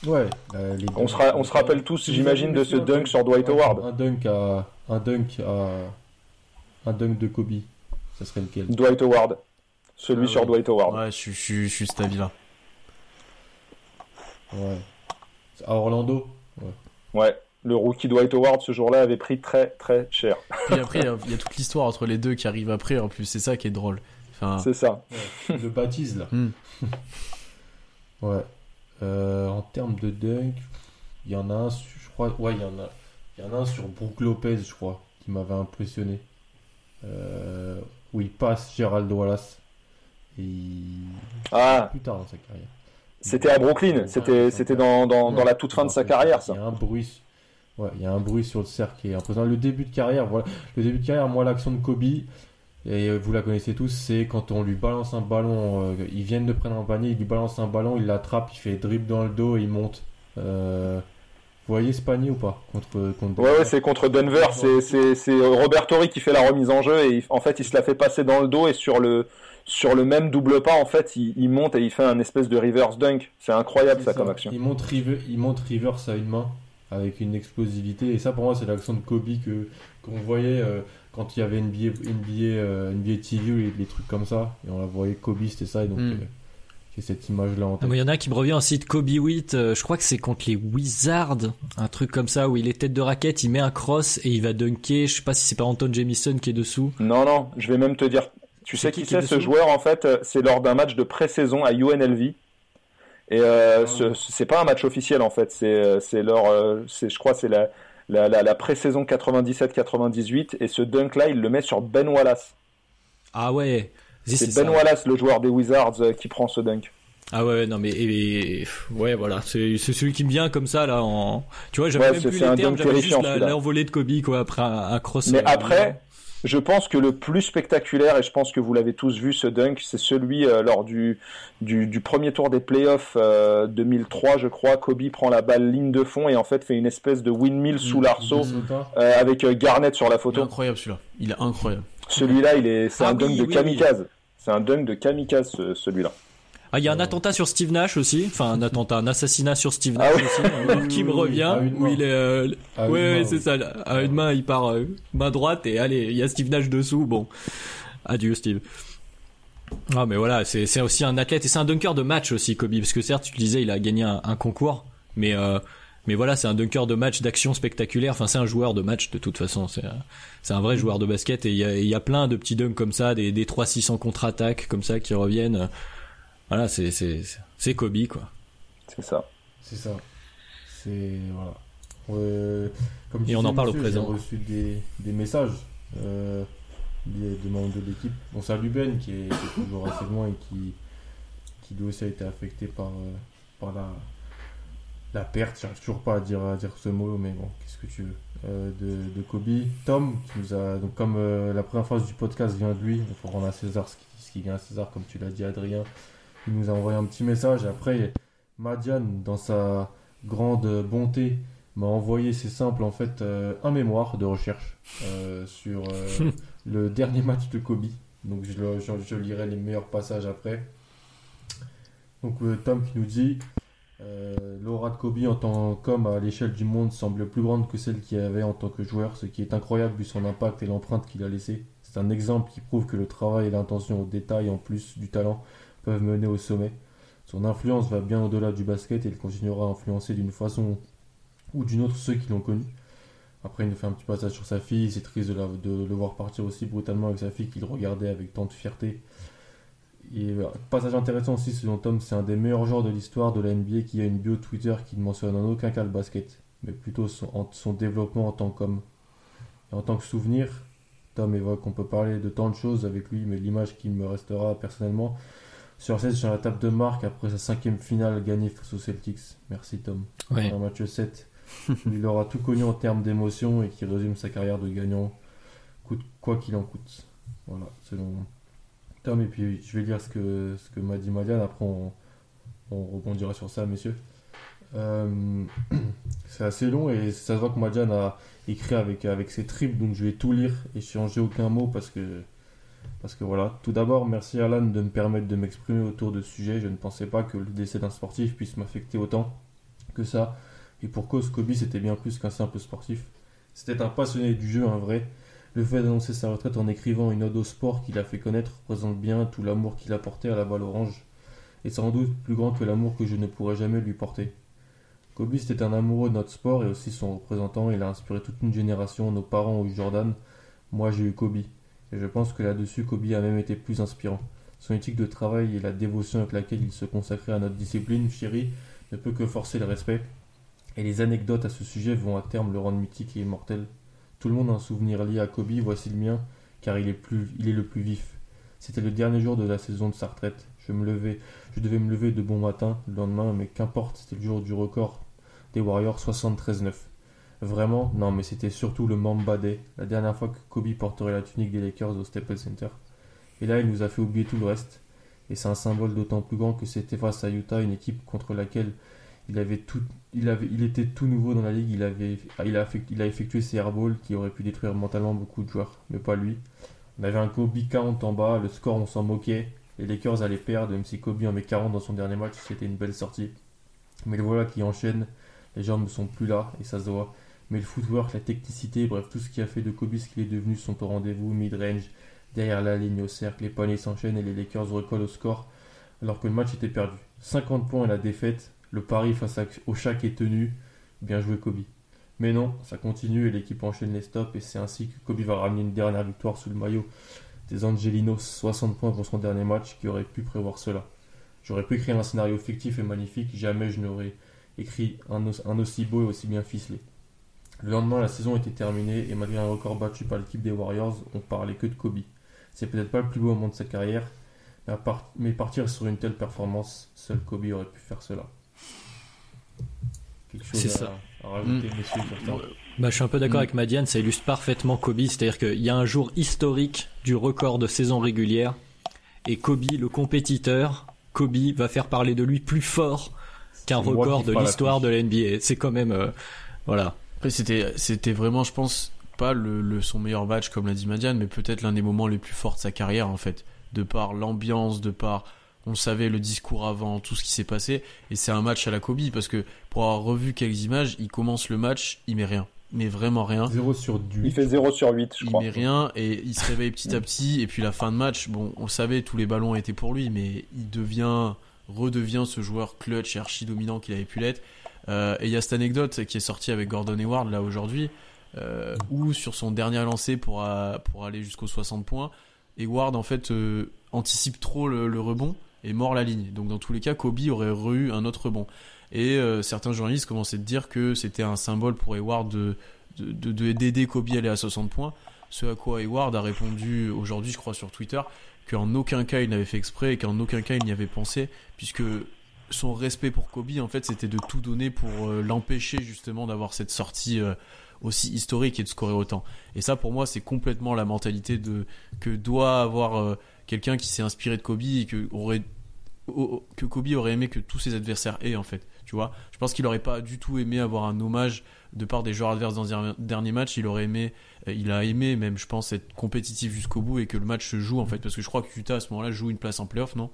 Ouais. Euh, on, se on se rappelle tous, j'imagine, de ce dunk sur Dwight Howard. Un dunk à, un dunk à, un dunk de Kobe. Ça serait lequel Dwight Howard. Celui Ah sur ouais. Dwight Howard. Ouais, je suis, je suis, je suis cet avis-là. Ouais. À Orlando Ouais. Le rookie Dwight Howard ce jour-là avait pris très très cher. Puis après, il y a- il y, a toute l'histoire entre les deux qui arrive après. En plus, c'est ça qui est drôle. Enfin, C'est ça. ouais. Le baptise là. Hmm. ouais. Euh, en termes de dunk, il y en a un, sur- je crois. Ouais, il y en a. Il y en a un sur Brook Lopez, je crois, qui m'avait impressionné. Euh, où il passe Gerald Wallace. Et il... Ah, plus tard dans sa carrière. C'était à Brooklyn. C'était c'était dans, dans, dans la toute fin de sa carrière, ça. Il y a un bruit. Ouais, il y a un bruit sur le cercle qui est impressionnant. Le début de carrière, voilà. Le début de carrière, moi, l'action de Kobe, et euh, vous la connaissez tous, c'est quand on lui balance un ballon, euh, ils viennent de prendre un panier, il lui balance un ballon, il l'attrape, il fait dribble dans le dos et il monte. Euh, vous voyez ce panier ou pas contre, contre Ouais, ouais, c'est contre Denver. C'est- C'est c'est Robert Torrey qui fait la remise en jeu et il- en fait, il se la fait passer dans le dos et sur le sur le même double pas, en fait, il, il monte et il fait un espèce de reverse dunk. C'est incroyable ça, comme action. Il monte, river, il monte Rivers à une main avec une explosivité. Et ça, pour moi, c'est l'action de Kobe que qu'on voyait euh, quand il y avait NBA, NBA, euh, NBA TV ou les, les trucs comme ça. Et on la voyait Kobe, c'était ça. Et donc, Mm. euh, j'ai cette image-là en Ah, tête. Il y en a qui me revient aussi de Kobe Witt, euh, je crois que c'est contre les Wizards, un truc comme ça où il est tête de raquette, il met un cross et il va dunker, je sais pas si c'est pas Anton Jamison qui est dessous. Non, non, je vais même te dire. Tu sais qui qui qui est c'est ce joueur en fait euh, C'est lors d'un match de pré-saison à UNLV. Et euh, Ah ce- c'est pas un match officiel en fait. C'est c'est leur, euh, c'est je crois c'est la la, la, la pré-saison 97-98 et ce dunk là il le met sur Ben Wallace. Ah ouais, C'est Ben ça. Wallace le joueur des Wizards euh, qui prend ce dunk. Ah ouais, non mais et- et- ouais voilà, c'est celui qui me vient comme ça là en tu vois, j'avais Ouais, même plus les termes, j'avais juste la- l'envolée de Kobe quoi après un, un cross. Mais après, je pense que le plus spectaculaire, et je pense que vous l'avez tous vu ce dunk, c'est celui euh, lors du, du, du premier tour des playoffs euh, 2003, je crois. Kobe prend la balle ligne de fond et en fait fait une espèce de windmill sous l'arceau euh, avec euh, Garnett sur la il est photo. incroyable celui-là. Il est incroyable. Celui-là, il est, c'est Ah un oui, dunk de oui, oui. kamikaze. C'est un dunk de kamikaze, ce- celui-là. Ah, il y a un attentat sur Steve Nash aussi, enfin un attentat, un assassinat sur Steve Nash Ah oui. aussi, euh, qui me Oui, oui, revient où il est euh, ouais, ouais, c'est oui. ça. À une main, il part euh, main droite et allez, il y a Steve Nash dessous. Bon, adieu Steve. Ah mais voilà, c'est aussi un athlète et c'est un dunker de match aussi Kobe parce que certes tu le disais il a gagné un, un concours mais euh, mais voilà c'est un dunker de match d'action spectaculaire enfin c'est un joueur de match de toute façon c'est un- c'est un vrai joueur de basket et il y a, il y a plein de petits dunks comme ça des des 3 600 contre-attaques comme ça qui reviennent voilà c'est c'est c'est Kobe quoi C'est ça. C'est ça. C'est. Voilà. Ouais, comme Et on disait en parle au présent. J'ai reçu des, des messages euh, des, des membres de l'équipe. On salue Ben qui est, qui est toujours assez loin et qui, qui lui aussi a été affecté par, euh, par la, la perte. J'arrive toujours pas à dire, à dire ce mot, mais bon, qu'est-ce que tu veux. euh, de, de Kobe. Tom, qui nous a. Donc, comme euh, la première phrase du podcast vient de lui, il faut rendre à César ce qui, ce qui vient à César, comme tu l'as dit, Adrien. Il nous a envoyé un petit message. Et après, Madiane, dans sa grande bonté, m'a envoyé, c'est simple, en fait, euh, un mémoire de recherche euh, sur euh, le dernier match de Kobe. Donc, je, le- je, je lirai les meilleurs passages après. Donc, Tom qui nous dit L'aura de Kobe en tant qu'homme à l'échelle du monde semble plus grande que celle qu'il avait en tant que joueur, ce qui est incroyable vu son impact et l'empreinte qu'il a laissé. C'est un exemple qui prouve que le travail et l'intention au détail, en plus du talent, peuvent mener au sommet. Son influence va bien au-delà du basket et il continuera à influencer d'une façon ou d'une autre ceux qui l'ont connu. Après, il nous fait un petit passage sur sa fille. C'est triste de, le voir partir aussi brutalement avec sa fille qu'il regardait avec tant de fierté. Et passage intéressant aussi, selon Tom, c'est un des meilleurs joueurs de l'histoire de la NBA qui a une bio Twitter qui ne mentionne en aucun cas le basket, mais plutôt son, son développement en tant qu'homme. Et en tant que souvenir, Tom évoque qu'on peut parler de tant de choses avec lui, mais l'image qui me restera personnellement sur 16 sur la table de marque après sa cinquième finale gagnée face aux Celtics. Merci Tom Ouais. un match 7 où il aura tout connu en termes d'émotion et qui résume sa carrière de gagnant coûte quoi qu'il en coûte. Voilà, selon Tom. Et puis je vais lire ce que, ce que m'a dit Madiane, après on, on rebondira sur ça, messieurs. Euh, c'est assez long et ça se voit que Madiane a écrit avec, avec ses tripes, donc je vais tout lire et changer aucun mot parce que, parce que voilà. Tout d'abord, merci Alan de me permettre de m'exprimer autour de ce sujet. Je ne pensais pas que le décès d'un sportif puisse m'affecter autant que ça. Et pour cause, Kobe c'était bien plus qu'un simple sportif. C'était un passionné du jeu, un vrai. Le fait d'annoncer sa retraite en écrivant une ode au sport qu'il a fait connaître représente bien tout l'amour qu'il a porté à la balle orange, et sans doute plus grand que l'amour que je ne pourrais jamais lui porter. Kobe c'était un amoureux de notre sport et aussi son représentant, il a inspiré toute une génération, nos parents ont eu Jordan, moi j'ai eu Kobe, je pense que là-dessus Kobe a même été plus inspirant. Son éthique de travail et la dévotion avec laquelle il se consacrait à notre discipline chérie ne peut que forcer le respect, et les anecdotes à ce sujet vont à terme le rendre mythique et immortel. Tout le monde a un souvenir lié à Kobe, voici le mien, car il est, plus, il est le plus vif. C'était le dernier jour de la saison de sa retraite. Je me levais, je devais me lever de bon matin le lendemain, mais qu'importe, c'était le jour du record des Warriors 73-9. Vraiment, non, mais c'était surtout le Mamba Day, la dernière fois que Kobe porterait la tunique des Lakers au Staples Center. Et là, il nous a fait oublier tout le reste. Et c'est un symbole d'autant plus grand que c'était face à Utah, une équipe contre laquelle il avait tout, il était tout nouveau dans la ligue. Il avait, a effectué ses airballs qui auraient pu détruire mentalement beaucoup de joueurs, mais pas lui. On avait un Kobe 40 en bas, le score on s'en moquait. Les Lakers allaient perdre, même si Kobe en met 40 dans son dernier match, c'était une belle sortie. Mais le voilà qui enchaîne, les jambes ne sont plus là et ça se voit. Mais le footwork, la technicité, bref, tout ce qui a fait de Kobe ce qu'il est devenu sont au rendez-vous, mid-range, derrière la ligne au cercle, les paniers s'enchaînent et les Lakers recollent au score alors que le match était perdu. 50 points et la défaite, le pari face au Shaq est tenu, bien joué Kobe. Mais non, ça continue et l'équipe enchaîne les stops et c'est ainsi que Kobe va ramener une dernière victoire sous le maillot des Angelinos, 60 points pour son dernier match, qui aurait pu prévoir cela. J'aurais pu écrire un scénario fictif et magnifique, jamais je n'aurais écrit un aussi beau et aussi bien ficelé. Le lendemain, la saison était terminée et malgré un record battu par l'équipe des Warriors, on parlait que de Kobe. C'est peut-être pas le plus beau moment de sa carrière, mais, à part- mais partir sur une telle performance, seul Kobe aurait pu faire cela. Quelque chose C'est à, ça. à rajouter, messieurs, sur ça Bah, je suis un peu d'accord Mm. avec Madiane, ça illustre parfaitement Kobe, c'est-à-dire qu'il y a un jour historique du record de saison régulière, et Kobe, le compétiteur, Kobe va faire parler de lui plus fort qu'un record de l'histoire de la NBA. C'est quand même, euh, voilà. Après, c'était, c'était vraiment, je pense, pas le, le- son meilleur match, comme l'a dit Madiane, mais peut-être l'un des moments les plus forts de sa carrière, en fait. De par l'ambiance, de par, on savait, le discours avant, tout ce qui s'est passé. Et c'est un match à la Kobe, parce que pour avoir revu quelques images, il commence le match, il met rien. Mais vraiment rien. 0 sur 8. Il fait 0 sur 8, je Il crois. met rien et il se réveille petit à petit. Et puis la fin de match, bon, on le savait, tous les ballons étaient pour lui, mais il devient, redevient ce joueur clutch et archi dominant qu'il avait pu l'être. Euh, et il y a cette anecdote qui est sortie avec Gordon Hayward là aujourd'hui, euh, où sur son dernier lancé pour, euh, pour aller jusqu'aux 60 points, Hayward en fait euh, anticipe trop le, rebond et mord la ligne. Donc dans tous les cas, Kobe aurait eu un autre rebond. Et certains journalistes commençaient à dire que c'était un symbole pour Hayward de de- de- de- d'aider Kobe à aller à 60 points. Ce à quoi Hayward a répondu aujourd'hui, je crois, sur Twitter, qu'en aucun cas il n'avait fait exprès et qu'en aucun cas il n'y avait pensé, puisque son respect pour Kobe, en fait, c'était de tout donner pour euh, l'empêcher justement d'avoir cette sortie euh, aussi historique et de scorer autant. Et ça, pour moi, c'est complètement la mentalité de que doit avoir euh, quelqu'un qui s'est inspiré de Kobe et que aurait au- que Kobe aurait aimé que tous ses adversaires aient en fait. Tu vois, je pense qu'il aurait pas du tout aimé avoir un hommage de part des joueurs adverses dans le dernier match. Il aurait aimé, il a aimé même, je pense, être compétitif jusqu'au bout et que le match se joue en fait, parce que je crois que Utah à ce moment-là joue une place en playoff, non?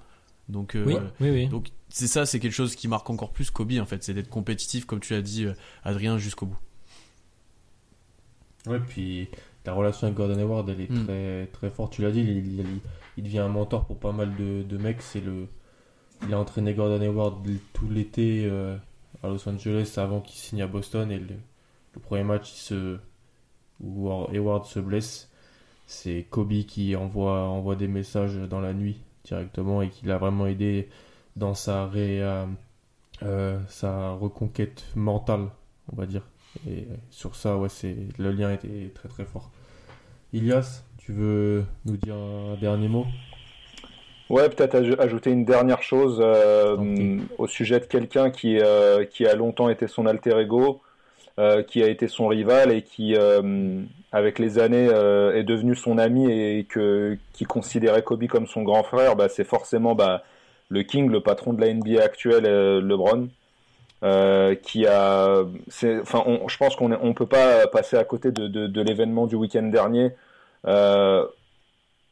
Donc, oui, oui, oui. donc c'est ça, c'est quelque chose qui marque encore plus Kobe en fait, c'est d'être compétitif, comme tu l'as dit, Adrien, jusqu'au bout. Ouais, puis la relation avec Gordon Hayward, elle est Mm. très, très forte. Tu l'as dit, il, il- il devient un mentor pour pas mal de, de mecs. C'est le, il a entraîné Gordon Hayward tout l'été euh, à Los Angeles avant qu'il signe à Boston. Et le, le premier match il se, où Hayward se blesse, c'est Kobe qui envoie, envoie des messages dans la nuit directement et qui l'a vraiment aidé dans sa, ré, euh, euh, sa reconquête mentale, on va dire. Et sur ça, ouais, c'est le lien était très très fort. Ilias, tu veux nous dire un dernier mot? Ouais, peut-être aj- ajouter une dernière chose euh, au sujet de quelqu'un qui, euh, qui a longtemps été son alter ego, euh, qui a été son rival et qui, euh, avec les années, euh, est devenu son ami et qui considérait Kobe comme son grand frère. Bah, c'est forcément bah, le King, le patron de la NBA actuelle, LeBron. qui a, enfin, je pense qu'on on peut pas passer à côté de, l'événement du week-end dernier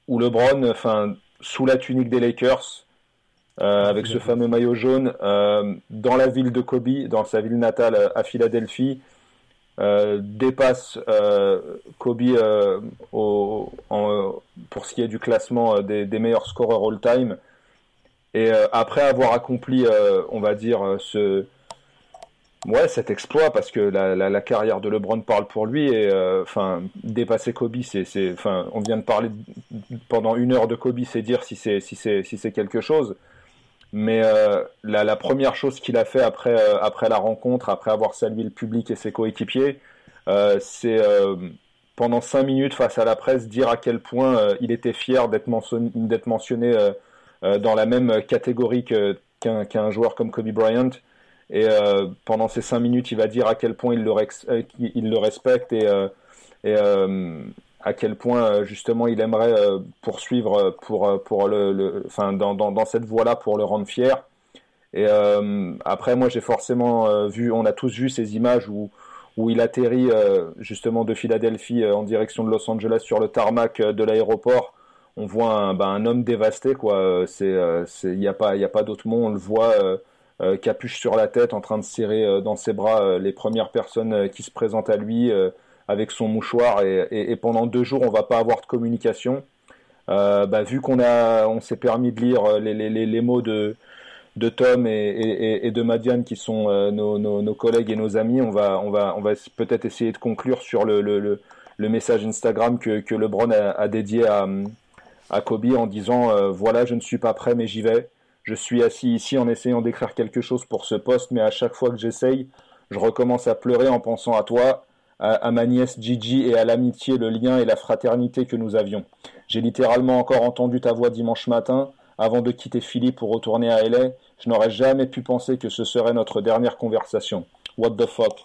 où LeBron, enfin, sous la tunique des Lakers, avec ce fameux maillot jaune, dans la ville de Kobe, dans sa ville natale à Philadelphie, euh, dépasse euh, Kobe euh, en- pour ce qui est du classement des, meilleurs scoreurs all-time. Et après avoir accompli, on va dire, ce, ouais, cet exploit, parce que la, la, carrière de LeBron parle pour lui, et enfin, dépasser Kobe, c'est, enfin, on vient de parler pendant une heure de Kobe, c'est dire si c'est, si c'est, si c'est quelque chose. Mais euh, la, première chose qu'il a fait après, euh, après la rencontre, après avoir salué le public et ses coéquipiers, euh, c'est pendant cinq minutes face à la presse dire à quel point il était fier d'être mentionné, dans la même catégorie qu'un, joueur comme Kobe Bryant. Et pendant ces cinq minutes, il va dire à quel point il le, respecte et, et à quel point euh, justement il aimerait euh, poursuivre euh, pour, pour le, dans, dans, dans cette voie-là pour le rendre fier. Et après, moi, j'ai forcément vu, on a tous vu ces images où, où il atterrit justement de Philadelphie en direction de Los Angeles sur le tarmac de l'aéroport. On voit un, bah, homme dévasté, quoi. C'est, il n'y a pas, y a pas d'autre mot. On le voit euh, capuche sur la tête, en train de serrer dans ses bras les premières personnes qui se présentent à lui avec son mouchoir. Et, pendant deux jours, on va pas avoir de communication. Euh, bah, vu qu'on a, on s'est permis de lire euh, les, mots de de Tom et, de Madiane qui sont euh, nos, collègues et nos amis, on va, on va, on va peut-être essayer de conclure sur le, message Instagram que, que LeBron a, dédié à, à Kobe en disant voilà je ne suis pas prêt mais j'y vais. Je suis assis ici en essayant d'écrire quelque chose pour ce poste mais à chaque fois que j'essaye je recommence à pleurer en pensant à toi, à, à ma nièce Gigi et à l'amitié, le lien et la fraternité que nous avions. J'ai littéralement encore entendu ta voix dimanche matin avant de quitter Philly pour retourner à LA, je n'aurais jamais pu penser que ce serait notre dernière conversation. What the fuck?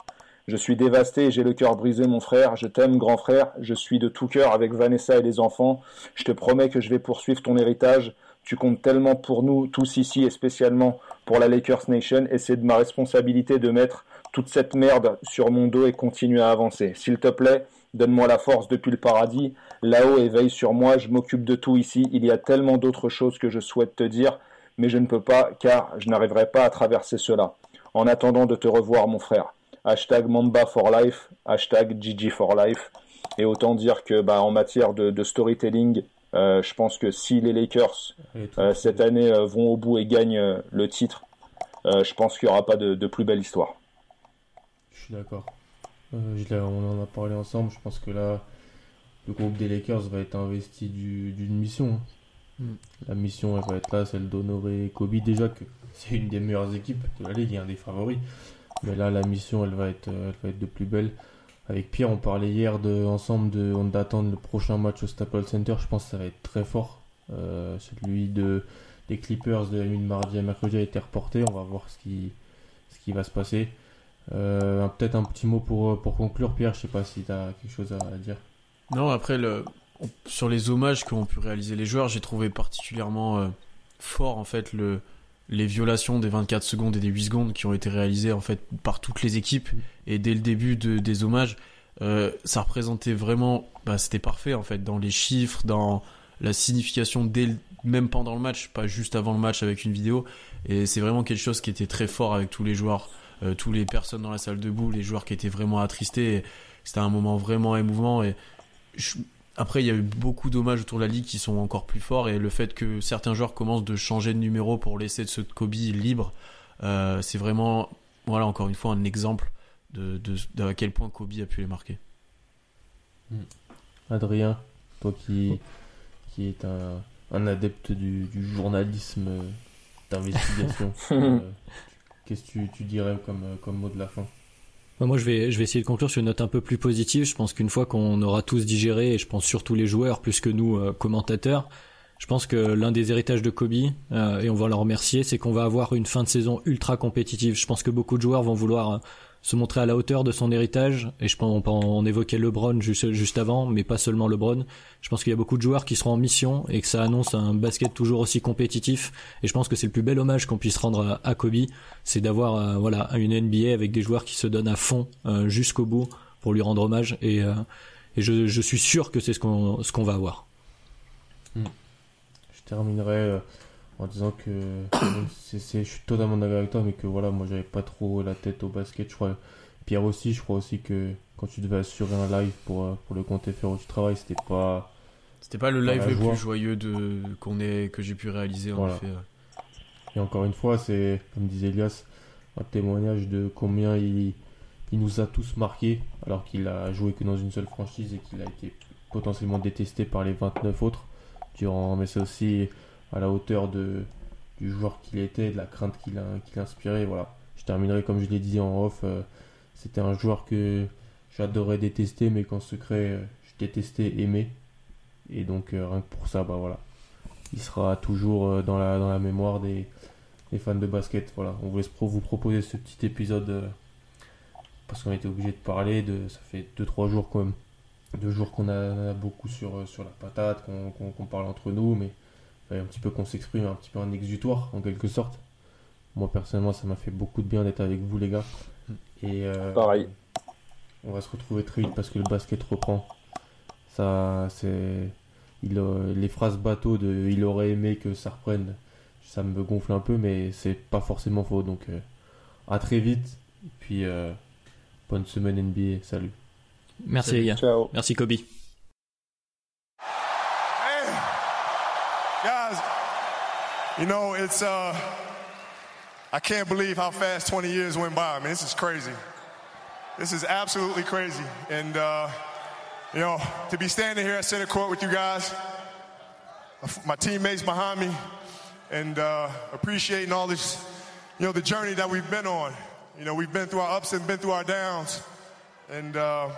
Je suis dévasté et j'ai le cœur brisé, mon frère. Je t'aime, grand frère. Je suis de tout cœur avec Vanessa et les enfants. Je te promets que je vais poursuivre ton héritage. Tu comptes tellement pour nous, tous ici, et spécialement pour la Lakers Nation, et c'est de ma responsabilité de mettre toute cette merde sur mon dos et continuer à avancer. S'il te plaît, Donne-moi la force depuis le paradis. Là-haut et veille sur moi, je m'occupe de tout ici. Il y a tellement d'autres choses que je souhaite te dire, mais je ne peux pas car je n'arriverai pas à traverser cela. En attendant de te revoir, mon frère. Hashtag Mamba for life, hashtag Gigi for life. Et autant dire que bah, en matière de, de storytelling, euh, je pense que si les Lakers euh, cette année euh, vont au bout et gagnent le titre, je pense qu'il n'y aura pas de, de plus belle histoire. Suis d'accord. Euh, on en a parlé ensemble. Je pense que là, le groupe des Lakers va être investi d'une mission. Hein. Mm. La mission, elle va être là, celle d'honorer Kobe. Déjà que c'est une des meilleures équipes de la ligue, et un des favoris. Mais là, la mission, elle va être, elle va être de plus belle. Avec Pierre, on parlait hier de, ensemble de, d'attendre le prochain match au Staples Center. Je pense que ça va être très fort. Euh, celui de, des Clippers de la nuit de mardi à mercredi a été reporté. On va voir ce qui, ce qui va se passer. Euh, Peut-être un petit mot pour, pour conclure, Pierre. Je sais pas si tu as quelque chose à dire. Non, après, le, on, sur les hommages qu'ont pu réaliser les joueurs, j'ai trouvé particulièrement euh, fort en fait le, les violations des 24 secondes et des 8 secondes qui ont été réalisées en fait par toutes les équipes. Et dès le début de, des hommages, euh, ça représentait vraiment, bah, c'était parfait en fait dans les chiffres, dans la signification dès, même pendant le match, pas juste avant le match avec une vidéo. Et c'est vraiment quelque chose qui était très fort avec tous les joueurs, euh, tous les personnes dans la salle debout, les joueurs qui étaient vraiment attristés. C'était un moment vraiment émouvant. Et après, il y a eu beaucoup d'hommages autour de la ligue qui sont encore plus forts. Et le fait que certains joueurs commencent de changer de numéro pour laisser ceux de Kobe libres, euh, c'est vraiment, voilà, encore une fois, un exemple de, de, à quel point Kobe a pu les marquer. Hmm. Adrien, toi qui, qui est un, un adepte du, du journalisme d'investigation, euh, qu'est-ce que tu, dirais comme, comme mot de la fin? Moi, je vais, je vais essayer de conclure sur une note un peu plus positive. Je pense qu'une fois qu'on aura tous digéré, et je pense surtout les joueurs plus que nous, euh, commentateurs, je pense que l'un des héritages de Kobe, euh, et on va leur remercier, c'est qu'on va avoir une fin de saison ultra compétitive. Je pense que beaucoup de joueurs vont vouloir se montrer à la hauteur de son héritage. Et je pense, on, évoquait LeBron juste, avant, mais pas seulement LeBron. Je pense qu'il y a beaucoup de joueurs qui seront en mission et que ça annonce un basket toujours aussi compétitif. Et je pense que c'est le plus bel hommage qu'on puisse rendre à, Kobe, c'est d'avoir euh, voilà une NBA avec des joueurs qui se donnent à fond euh, jusqu'au bout pour lui rendre hommage. Et, euh, et je, je, suis sûr que c'est ce qu'on ce qu'on va avoir. Hmm. Je terminerai en disant que c'est, je suis totalement d'accord avec toi, mais que voilà, moi j'avais pas trop la tête au basket. Je crois, Pierre aussi, je crois aussi que quand tu devais assurer un live pour, euh, pour le compte FR où tu travailles, c'était pas. C'était pas le live le plus joyeux de, qu'on ait, que j'ai pu réaliser en effet. Et encore une fois, c'est, comme disait Elias, un témoignage de combien il, il nous a tous marqués, alors qu'il a joué que dans une seule franchise et qu'il a été potentiellement détesté par les 29 autres durant. Mais c'est aussi à la hauteur de, du joueur qu'il était, de la crainte qu'il inspirait. Voilà. Je terminerai comme je l'ai dit en off. Euh, c'était un joueur que j'adorais détester, mais qu'en secret, euh, je détestais aimer. Et donc, euh, rien que pour ça, bah voilà. Il sera toujours dans la, mémoire des, fans de basket. Voilà. On voulait vous proposer ce petit épisode parce qu'on était obligé de parler. Ça fait 2-3 jours quand. Deux jours qu'on a, beaucoup sur, sur la patate, qu'on parle entre nous, mais un petit peu qu'on s'exprime, un petit peu un exutoire en quelque sorte. Moi personnellement, ça m'a fait beaucoup de bien d'être avec vous les gars. Et euh, pareil. On va se retrouver très vite parce que le basket reprend. Ça, c'est, il, les phrases bateau de, il aurait aimé que ça reprenne. Ça me gonfle un peu, mais c'est pas forcément faux. Donc, euh, à très vite. Puis, euh, bonne semaine NBA. Salut. Merci les gars. Ciao. Merci Kobe. You know, it's, uh, I can't believe how fast 20 years went by. I mean, this is crazy. This is absolutely crazy. And, uh, you know, to be standing here at center court with you guys, my teammates behind me, and uh, appreciating all this, you know, the journey that we've been on. You know, we've been through our ups and been through our downs. And uh,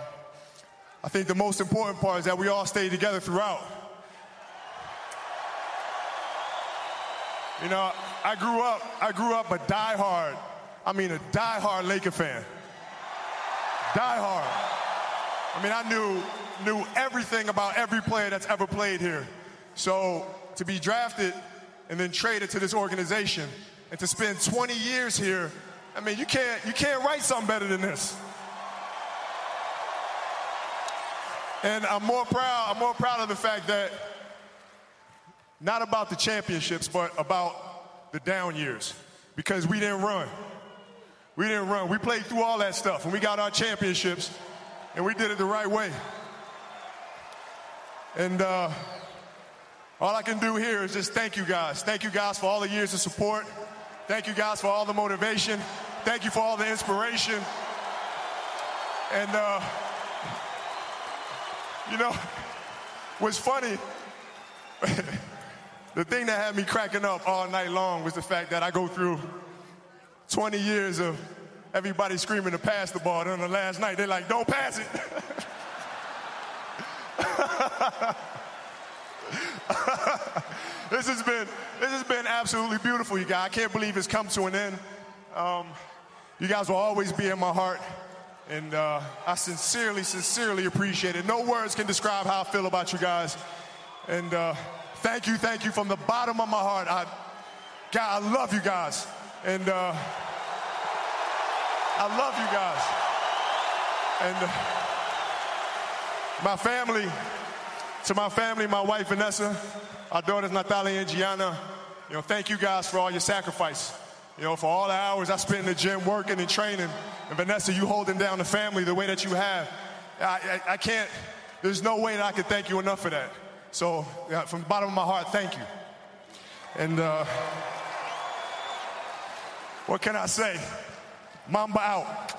I think the most important part is that we all stayed together throughout. You know, I grew up, I grew up a diehard, I mean a diehard Laker fan. Diehard. I mean, I knew knew everything about every player that's ever played here. So to be drafted and then traded to this organization and to spend 20 years here, I mean, you can't you can't write something better than this. And I'm more proud, I'm more proud of the fact that not about the championships, but about the down years. Because we didn't run. We didn't run. We played through all that stuff and we got our championships and we did it the right way. And uh, all I can do here is just thank you guys. Thank you guys for all the years of support. Thank you guys for all the motivation. Thank you for all the inspiration. And, uh, you know, what's funny, the thing that had me cracking up all night long was the fact that I go through 20 years of everybody screaming to pass the ball. And on the last night, they're like, don't pass it. this has been this has been absolutely beautiful, you guys. I can't believe it's come to an end. Um, you guys will always be in my heart, and uh, I sincerely, sincerely appreciate it. No words can describe how I feel about you guys, and. Uh, Thank you, thank you from the bottom of my heart. I, God, I love you guys. And uh, I love you guys. And uh, my family, to my family, my wife Vanessa, our daughters Natalia and Gianna. You know, thank you guys for all your sacrifice. You know, for all the hours I spent in the gym working and training. And Vanessa, you holding down the family the way that you have. I, I, I can't, there's no way that I can thank you enough for that. So, yeah, from the bottom of my heart, thank you. And uh, what can I say? Mamba out.